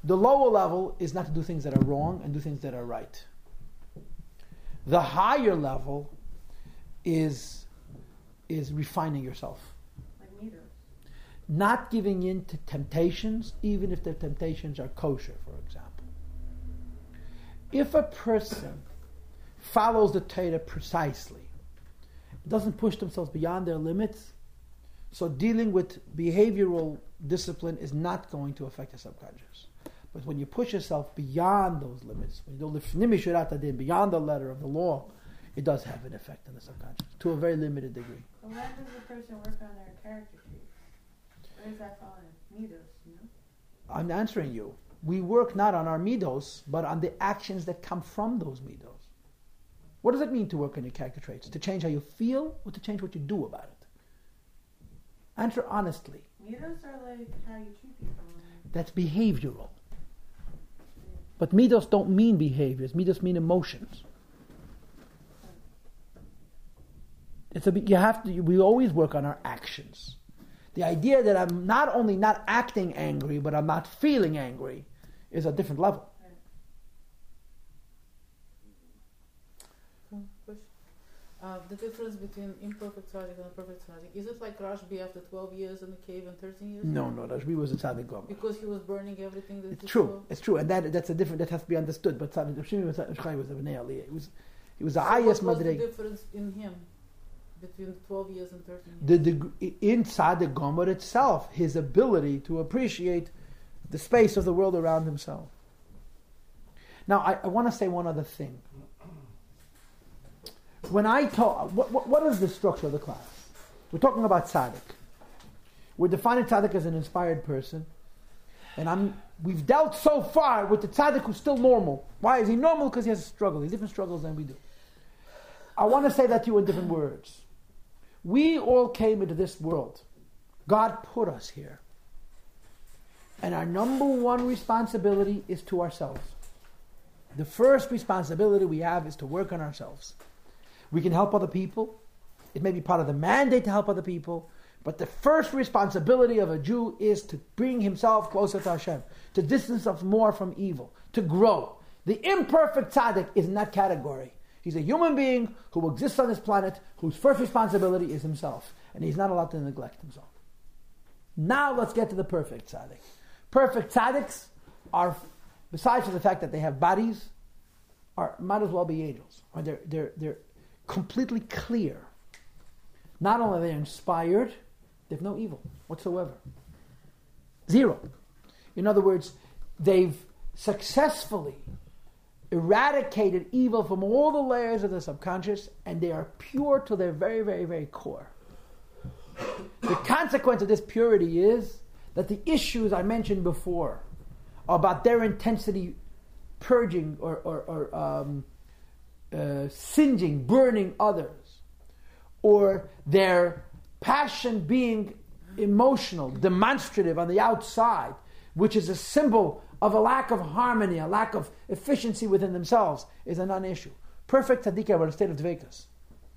The lower level is not to do things that are wrong and do things that are right. The higher level is, is refining yourself. Not giving in to temptations, even if the temptations are kosher, for example. If a person follows the Torah precisely, doesn't push themselves beyond their limits, so dealing with behavioral discipline is not going to affect the subconscious. But when you push yourself beyond those limits, when you do lifnim mishurat adin, beyond the letter of the law, it does have an effect on the subconscious to a very limited degree. But when does a person work on their character traits? Where does that fall in? Meters, you know? I'm answering you. We work not on our midos, but on the actions that come from those midos. What does it mean to work on your character traits? To change how you feel or to change what you do about it? Answer honestly. Meters are like how you treat people. That's behavioral. But midos don't mean behaviors. Midos mean emotions. It's a, you have to. We always work on our actions. The idea that I'm not only not acting angry, but I'm not feeling angry, is a different level. Question. Uh, the difference between imperfect tzaddik and perfect tzaddik is it like Rashbi after 12 years in the cave and 13 years? No, no, Rashbi was a tzaddik gomer. Because he was burning everything that It's he true. saw. It's true, and that that's a different. That has to be understood. But tzaddik Shimon was a bnei aliyah. He was he was a So highest what was the difference in him between 12 years and 13 years? The deg- in tzaddik gomer itself, his ability to appreciate the space of the world around himself. Now, I, I want to say one other thing. When I talk, what, what, what is the structure of the class? We're talking about tzaddik. We're defining tzaddik as an inspired person, and I'm. We've dealt so far with the tzaddik who's still normal. Why is he normal? Because he has a struggle. He has different struggles than we do. I want to say that to you in different words. We all came into this world. God put us here. And our number one responsibility is to ourselves. The first responsibility we have is to work on ourselves. We can help other people. It may be part of the mandate to help other people. But the first responsibility of a Jew is to bring himself closer to Hashem, to distance himself more from evil, to grow. The imperfect tzaddik is in that category. He's a human being who exists on this planet, whose first responsibility is himself, and he's not allowed to neglect himself. Now let's get to the perfect tzaddik. Perfect tzaddiks are, besides the fact that they have bodies, are might as well be angels. They're, they're, they're completely clear. Not only are they inspired, they have no evil whatsoever. Zero. In other words, they've successfully eradicated evil from all the layers of the subconscious, and they are pure to their very, very, very core. The consequence of this purity is that the issues I mentioned before about their intensity purging or, or, or um, uh, singeing, burning others, or their passion being emotional, demonstrative on the outside, which is a symbol of a lack of harmony, a lack of efficiency within themselves, is a non-issue. Perfect tzaddik are in a state of dvekas.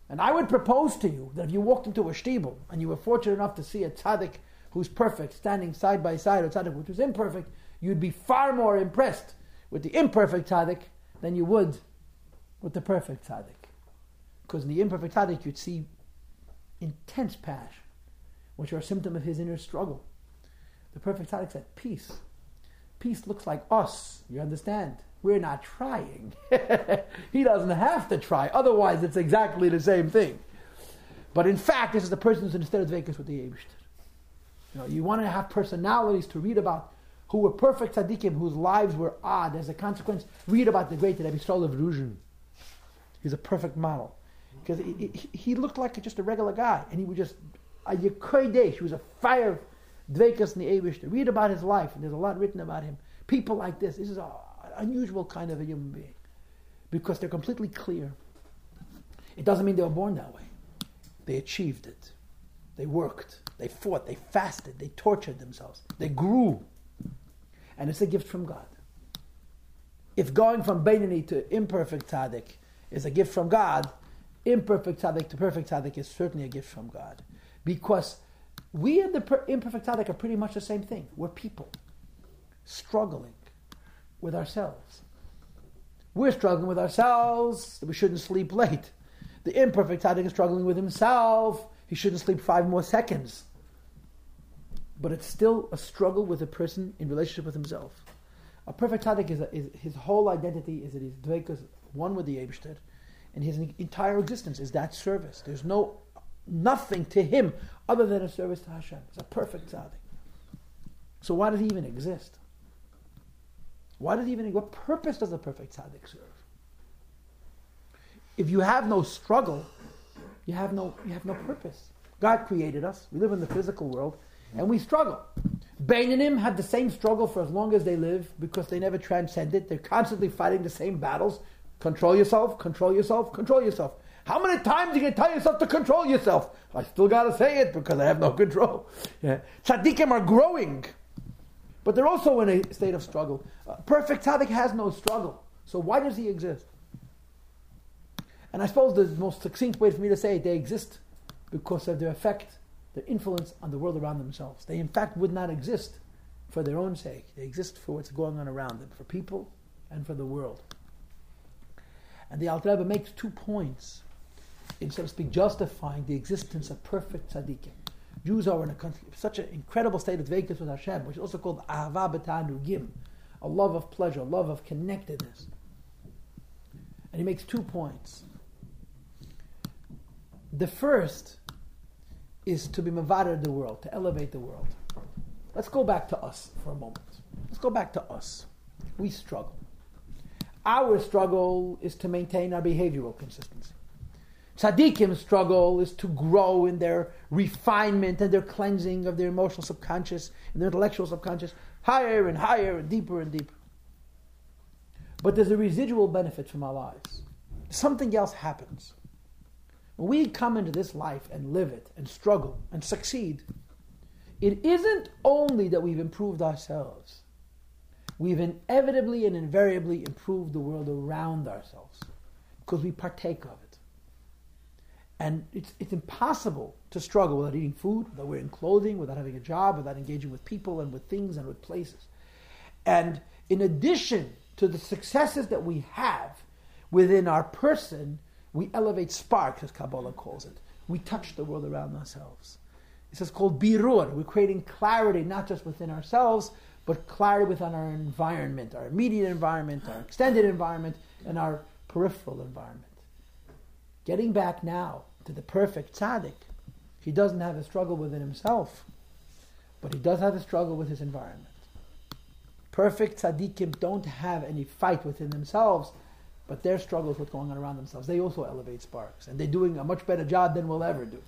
And I would propose to you that if you walked into a shtibel and you were fortunate enough to see a tzaddik who's perfect standing side by side, or tzaddik which was imperfect, you'd be far more impressed with the imperfect tzaddik than you would with the perfect tzaddik. Because in the imperfect tzaddik, you'd see intense passion, which are a symptom of his inner struggle. The perfect tzaddik's at peace. Peace looks like us, you understand? We're not trying. he doesn't have to try, otherwise, it's exactly the same thing. But in fact, this is the person who's instead of dveikus with the Abishter. You know, you want to have personalities to read about who were perfect tzaddikim, whose lives were odd. As a consequence, read about the great Rebbe Stroll of Ruzhin. He's a perfect model. Because he, he, looked like just a regular guy, and he was just a Yekoidesh. He was a fire Dvekas in the Avish. Read about his life, and there's a lot written about him. People like this, this is an unusual kind of a human being. Because they're completely clear. It doesn't mean they were born that way. They achieved it. They worked. They fought. They fasted. They tortured themselves. They grew. And it's a gift from God. If going from Beinani to imperfect tzaddik is a gift from God, imperfect tzaddik to perfect tzaddik is certainly a gift from God. Because we and the per- imperfect tzaddik are pretty much the same thing. We're people struggling with ourselves. We're struggling with ourselves that we shouldn't sleep late. The imperfect tzaddik is struggling with himself. He shouldn't sleep five more seconds. But it's still a struggle with a person in relationship with himself. A perfect tzaddik is, a, is his whole identity is that he's dveikus, one with the Eibishter, and his entire existence is that service. There's no nothing to him other than a service to Hashem. It's a perfect tzaddik. So why does he even exist? Why does he even? What purpose does a perfect tzaddik serve? If you have no struggle, you have no you have no purpose. God created us. We live in the physical world, and we struggle. Beinanim had the same struggle for as long as they live because they never transcend it. They're constantly fighting the same battles. Control yourself, control yourself, control yourself. How many times are you going to tell yourself to control yourself? I still got to say it because I have no control. Yeah. Tzaddikim are growing, but they're also in a state of struggle. Perfect tzaddik has no struggle. So why does he exist? And I suppose the most succinct way for me to say it, they exist because of their effect, their influence on the world around themselves. They, in fact, would not exist for their own sake. They exist for what's going on around them, for people and for the world. And the Alter Rebbe makes two points in, so to speak, justifying the existence of perfect tzaddikim. Jews are in a country, such an incredible state of dveikus with Hashem, which is also called ahava b'tanugim, a love of pleasure, a love of connectedness. And he makes two points. The first is to be mevarer the world, to elevate the world. Let's go back to us for a moment. Let's go back to us. We struggle. Our struggle is to maintain our behavioral consistency. Tzaddikim's struggle is to grow in their refinement and their cleansing of their emotional subconscious and their intellectual subconscious higher and higher and deeper and deeper. But there's a residual benefit from our lives. Something else happens. When we come into this life and live it and struggle and succeed, it isn't only that we've improved ourselves, we've inevitably and invariably improved the world around ourselves because we partake of it. And it's, it's impossible to struggle without eating food, without wearing clothing, without having a job, without engaging with people and with things and with places. And in addition to the successes that we have within our person, we elevate sparks, as Kabbalah calls it. We touch the world around ourselves. This is called birur. We're creating clarity not just within ourselves, but clarity within our environment, our immediate environment, our extended environment, and our peripheral environment. Getting back now to the perfect tzaddik, he doesn't have a struggle within himself, but he does have a struggle with his environment. Perfect tzaddikim don't have any fight within themselves, but their struggle with going on around themselves. They also elevate sparks, and they're doing a much better job than we'll ever do.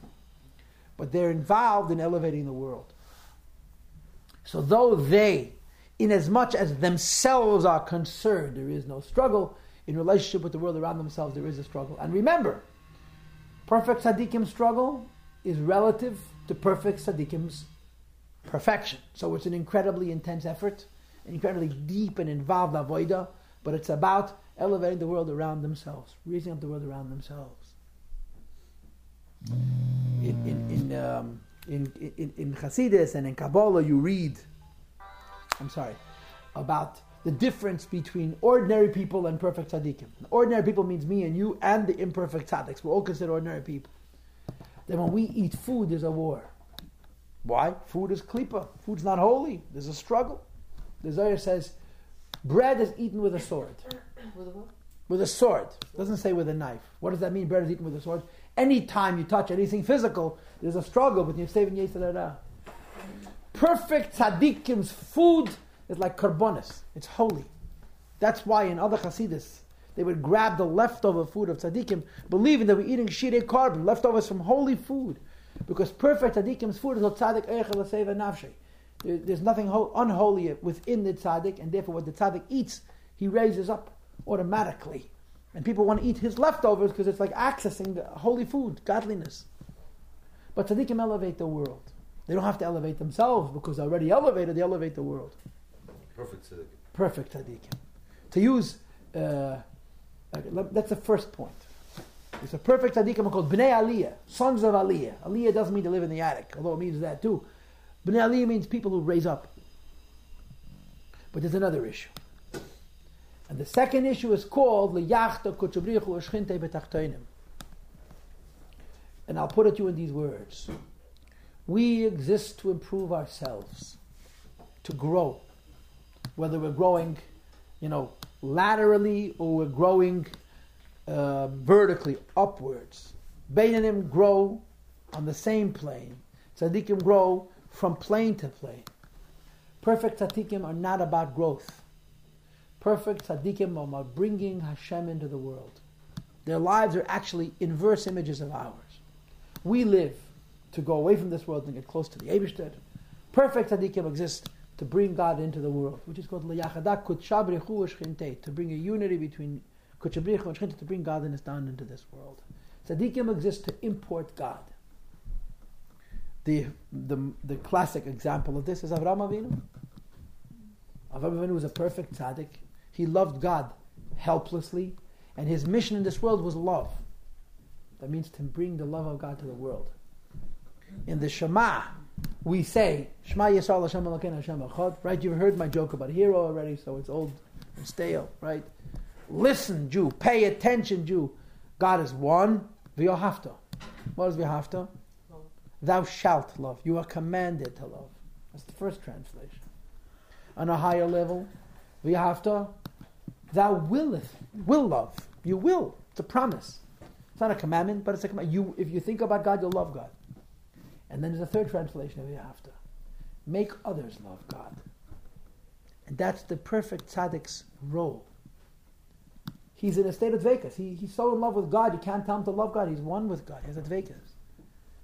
But they're involved in elevating the world. So though they, in as much as themselves are concerned, there is no struggle, in relationship with the world around themselves, there is a struggle. And remember, perfect tzaddikim struggle is relative to perfect tzaddikim's perfection. So it's an incredibly intense effort, an incredibly deep and involved avoida, but it's about elevating the world around themselves, raising up the world around themselves. In in in, um, in, in, in Hasidus and in Kabbalah, you read. I'm sorry about the difference between ordinary people and perfect tzaddikim. Ordinary people means me and you and the imperfect tzaddiks. We're all considered ordinary people. Then when we eat food, there's a war. Why? Food is klipa. Food's not holy. There's a struggle. The Zohar says, bread is eaten with a sword. With what? With a sword. It doesn't say with a knife. What does that mean? Bread is eaten with a sword. Anytime you touch anything physical, there's a struggle between Yosef and perfect tzaddikim's food is like karbonis. It's holy. That's why in other Hasidus, they would grab the leftover food of tzaddikim, believing that we're eating shirei carbon, leftovers from holy food. Because perfect tzaddikim's food is not tzaddik eichel nafshe. There's nothing unholy within the tzaddik, and therefore what the tzaddik eats, he raises up automatically. And people want to eat his leftovers because it's like accessing the holy food, godliness. But tzaddikim elevate the world. They don't have to elevate themselves because they're already elevated, they elevate the world. Perfect tzedek. Perfect tzaddikim. To use, uh, that's the first point. It's a perfect tzaddikim called Bnei Aliyah, sons of Aliyah. Aliyah doesn't mean to live in the attic, although it means that too. Bnei Aliyah means people who raise up. But there's another issue. And the second issue is called Liyachta Kutchabrichu Ushchinte Betachtoinim. And I'll put it to you in these words. We exist to improve ourselves, to grow. Whether we're growing, you know, laterally or we're growing uh, vertically, upwards. Beinanim grow on the same plane. Tzaddikim grow from plane to plane. Perfect tzaddikim are not about growth. Perfect tzaddikim are bringing Hashem into the world. Their lives are actually inverse images of ours. We live to go away from this world and get close to the Eibishter. Perfect tzaddikim exist to bring God into the world, which is called liyachadak kutshabrichu to bring a unity between kutshabrichu and to bring godliness down into this world. Tzaddikim exist to import God. The, the, the classic example of this is Avraham Avinu. Avraham Avinu was a perfect tzaddik. He loved God helplessly, and his mission in this world was love. That means to bring the love of God to the world. In the Shema, we say Shema Yisrael Hashem Elokeinu Hashem Echad. Right? You've heard my joke about hero already, so it's old and stale. Right? Listen, Jew. Pay attention, Jew. God is one. V'yohavta. What is v'yohavta? Thou shalt love. You are commanded to love. That's the first translation. On a higher level, v'yohavta. Thou willeth, will love. You will. It's a promise. It's not a commandment, but it's a command. You, if you think about God, you'll love God. And then there's a third translation of Yafta. Make others love God. And that's the perfect tzaddik's role. He's in a state of dveikus. He, he's so in love with God, you can't tell him to love God. He's one with God. He's a dveikus.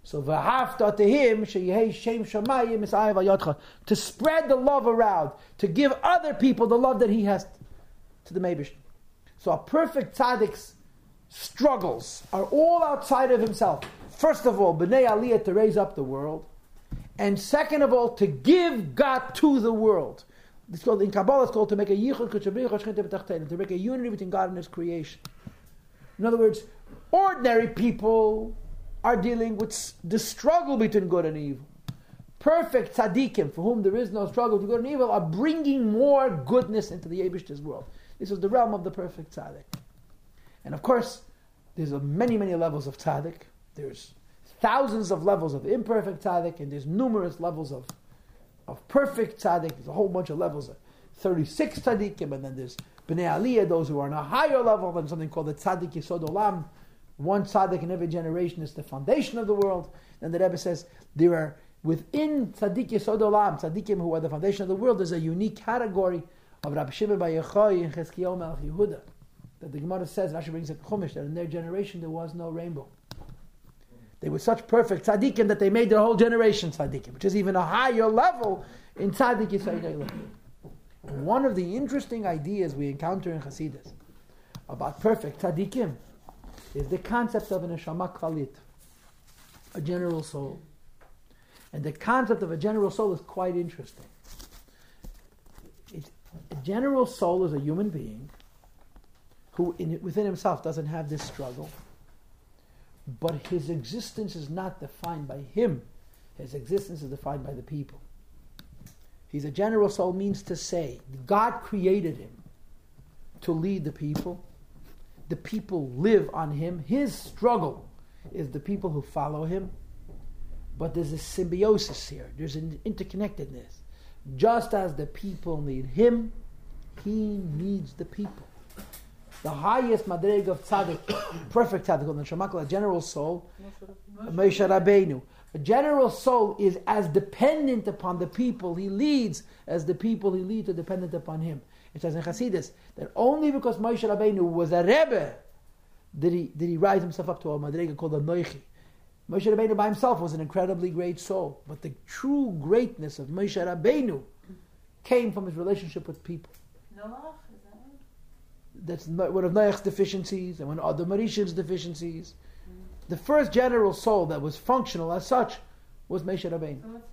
So v'hafta to him shem shamayim to spread the love around, to give other people the love that he has to the Mabish. So a perfect tzaddik's struggles are all outside of himself. First of all, b'nei aliyah to raise up the world, and second of all, to give God to the world. It's called in Kabbalah. It's called to make a yichud to make a unity between God and His creation. In other words, ordinary people are dealing with the struggle between good and evil. Perfect tzaddikim, for whom there is no struggle between good and evil, are bringing more goodness into the Eibishter's world. This is the realm of the perfect tzaddik. And of course, there's many, many levels of tzaddik. There's thousands of levels of imperfect tzaddik, and there's numerous levels of, of perfect tzaddik. There's a whole bunch of levels of 36 tzaddikim, and then there's bnei aliyah, those who are on a higher level than something called the tzaddik yisod olam. One tzaddik in every generation is the foundation of the world. Then the Rebbe says there are within tzaddik yisod olam, tzaddikim who are the foundation of the world, there's a unique category of Rabbi Shimon Bar Yochai and Chizkiyahu Melech Yehuda. That the Gemara says, Rashi brings a Chumash, that in their generation there was no rainbow. They were such perfect tzaddikim that they made their whole generation tzaddikim, which is even a higher level in tzaddik olam. One of the interesting ideas we encounter in Hasidus about perfect tzaddikim is the concept of an neshama kvalit, a general soul. And the concept of a general soul is quite interesting. General soul is a human being who in, within himself doesn't have this struggle, but his existence is not defined by him. His existence is defined by the people. He's a general soul means to say God created him to lead the people. The people live on him. His struggle is the people who follow him. But there's a symbiosis here. There's an interconnectedness. Just as the people need him, he needs the people. the highest madreg of tzaddik, perfect tzaddik, called Neshamakla, a general soul, Moshe Rabbeinu. A general soul is as dependent upon the people he leads as the people he leads are dependent upon him. It says in Hasidus that only because Moshe Rabbeinu was a Rebbe did he, did he rise himself up to a madrega called a Noichi. Moshe Rabbeinu by himself was an incredibly great soul, but the true greatness of Moshe Rabbeinu came from his relationship with people. Noach, is that one? That's one of Noach's deficiencies and one of the Mauritian's deficiencies. Mm. The first general soul that was functional as such was Moshe Rabbeinu. So what's?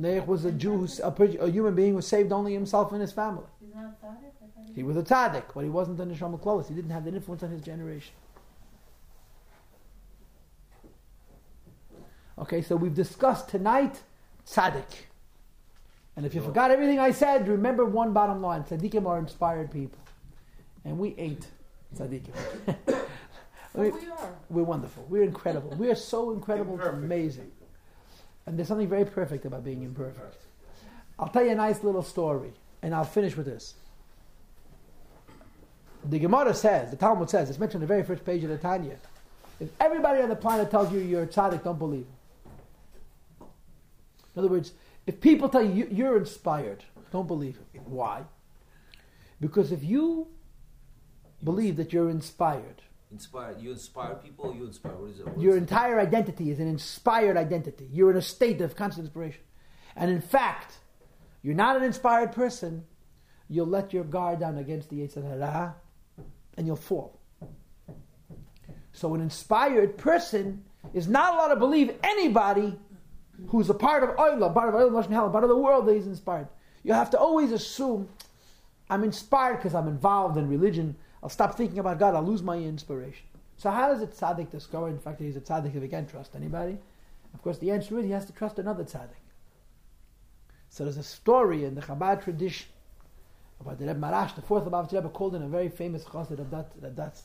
Noach was a Jew, a, a human being who saved only himself and his family. He's not tzaddik? He was a tzaddik, but he wasn't an Neshama Klolis. He didn't have the influence on his generation. Okay, so we've discussed tonight tzaddik. And if you forgot everything I said, remember one bottom line. Tzaddikim are inspired people. And we ain't tzaddikim. But oh, we are. We're wonderful. We're incredible. We are so incredible. It's Imperfect. amazing. And there's something very perfect about being imperfect. I'll tell you a nice little story, and I'll finish with this. The Gemara says, the Talmud says, it's mentioned on the very first page of the Tanya. If everybody on the planet tells you you're a tzaddik, don't believe it. In other words, if people tell you you- you're inspired, don't believe it. Why? Because if you believe that you're inspired, Inspire. You inspire people. You inspire. What is it? What your is it? entire identity is an inspired identity. You're in a state of constant inspiration. And in fact, you're not an inspired person, you'll let your guard down against the Hara and you'll fall. So an inspired person is not allowed to believe anybody who's a part of Oila, part of Oila part of the world that he's inspired. You have to always assume I'm inspired because I'm involved in religion. I'll stop thinking about God. I'll lose my inspiration. So how does a tzaddik discover the fact that he's a tzaddik if he can't trust anybody? Of course, the answer is he has to trust another tzaddik. So there's a story in the Chabad tradition about the Rebbe Maharash, the fourth Lubavitch Rebbe, called in a very famous chassid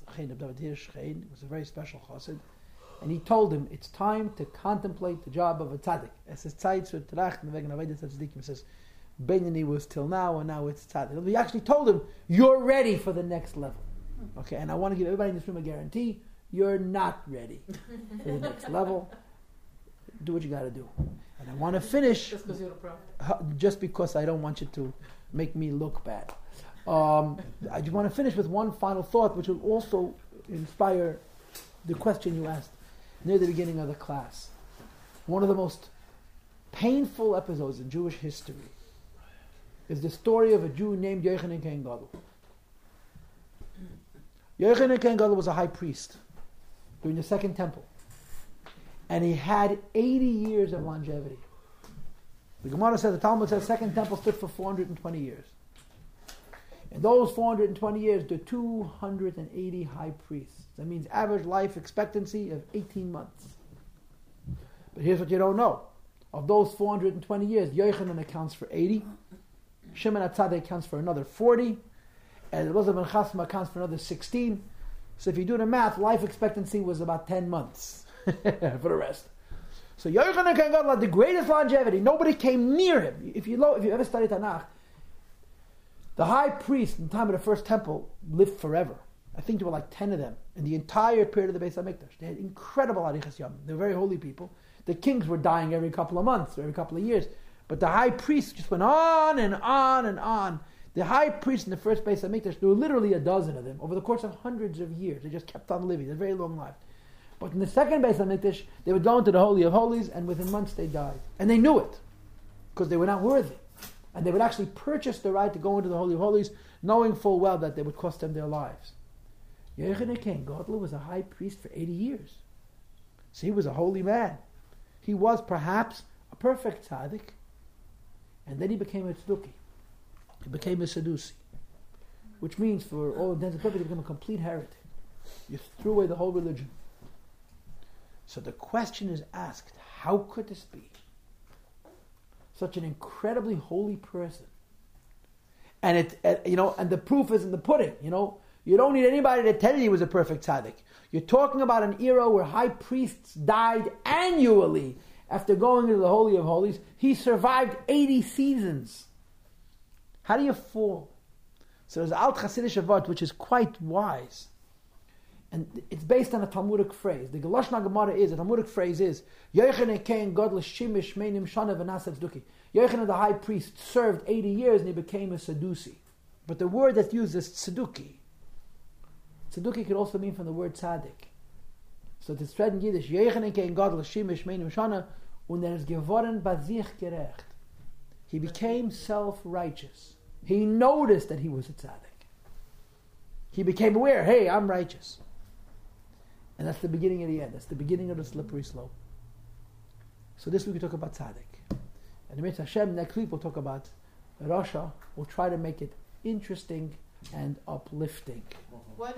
Chaim, of David Hirsch. It was a very special chassid. And he told him, it's time to contemplate the job of a tzaddik. Es ist Zeit zur Trachten wegen Avodas Tzaddikim. He says, Beinani was till now, and now it's tzaddik. He actually told him, you're ready for the next level. Okay, and I want to give everybody in this room a guarantee, you're not ready for the next level. Do what you got to do. And I want to finish Just because you're a prophet. just because I don't want you to make me look bad. Um, I just want to finish with one final thought, which will also inspire the question you asked near the beginning of the class. One of the most painful episodes in Jewish history is the story of a Jew named Yochanan Kohen Gadol. Yochanan Kohen Gadol was a high priest during the Second Temple, and he had 80 years of longevity. The Gemara says, the Talmud says, Second Temple stood for 420 years. In those 420 years, there were 280 high priests. That means average life expectancy of 18 months. But here's what you don't know. Of those 420 years, Yochanan accounts for 80, Shimon HaTzadik accounts for another 40, and Elizabeth ben Chasma accounts for another 16. So if you do the math, life expectancy was about 10 months for the rest. So Yochanan had the greatest longevity. Nobody came near him. If you, lo- if you ever study Tanakh, the high priest in the time of the first temple lived forever. I think there were like 10 of them in the entire period of the Beis HaMikdash. They had incredible Arichas Yom. They were very holy people. The kings were dying every couple of months or every couple of years. But the high priest just went on and on and on. The high priest in the first Beis HaMikdash, there were literally a dozen of them over the course of hundreds of years. They just kept on living. They're very long lives. But in the second Beis HaMikdash, they would go into the Holy of Holies, and within months they died. And they knew it, because they were not worthy. And they would actually purchase the right to go into the Holy of Holies, knowing full well that they would cost them their lives. Yochanan Kohen Gadol was a high priest for 80 years. So he was a holy man. He was perhaps a perfect tzaddik, and then he became a tzduki. He became a sedusi, which means, for all intents and purposes, he became a complete heretic. You threw away the whole religion. So the question is asked: How could this be? Such an incredibly holy person, and it, you know, and the proof is in the pudding. You know, you don't need anybody to tell you he was a perfect tzaddik. You're talking about an era where high priests died annually after going into the holy of holies. He survived 80 seasons. How do you fall So there's Alt Hasidic word which is quite wise. And it's based on a Talmudic phrase. The Galashna Gemara is, a Talmudic phrase is, Kohen Gadol the high priest served 80 years and he became a Sadusi. But the word that's used is Tzeduki. Tzeduki could also mean from the word Tzaddik. So it's read in Yiddish, Yochanan Kohen Gadol Shimish Meinim Shana und er ist geworden bei sich gerecht. He became self-righteous. He noticed that he was a tzaddik. He became aware, hey, I'm righteous. And that's the beginning of the end. That's the beginning of the slippery slope. So this week we talk about tzaddik. And the Hashem, next week we'll talk about Rasha. We'll try to make it interesting and uplifting. Why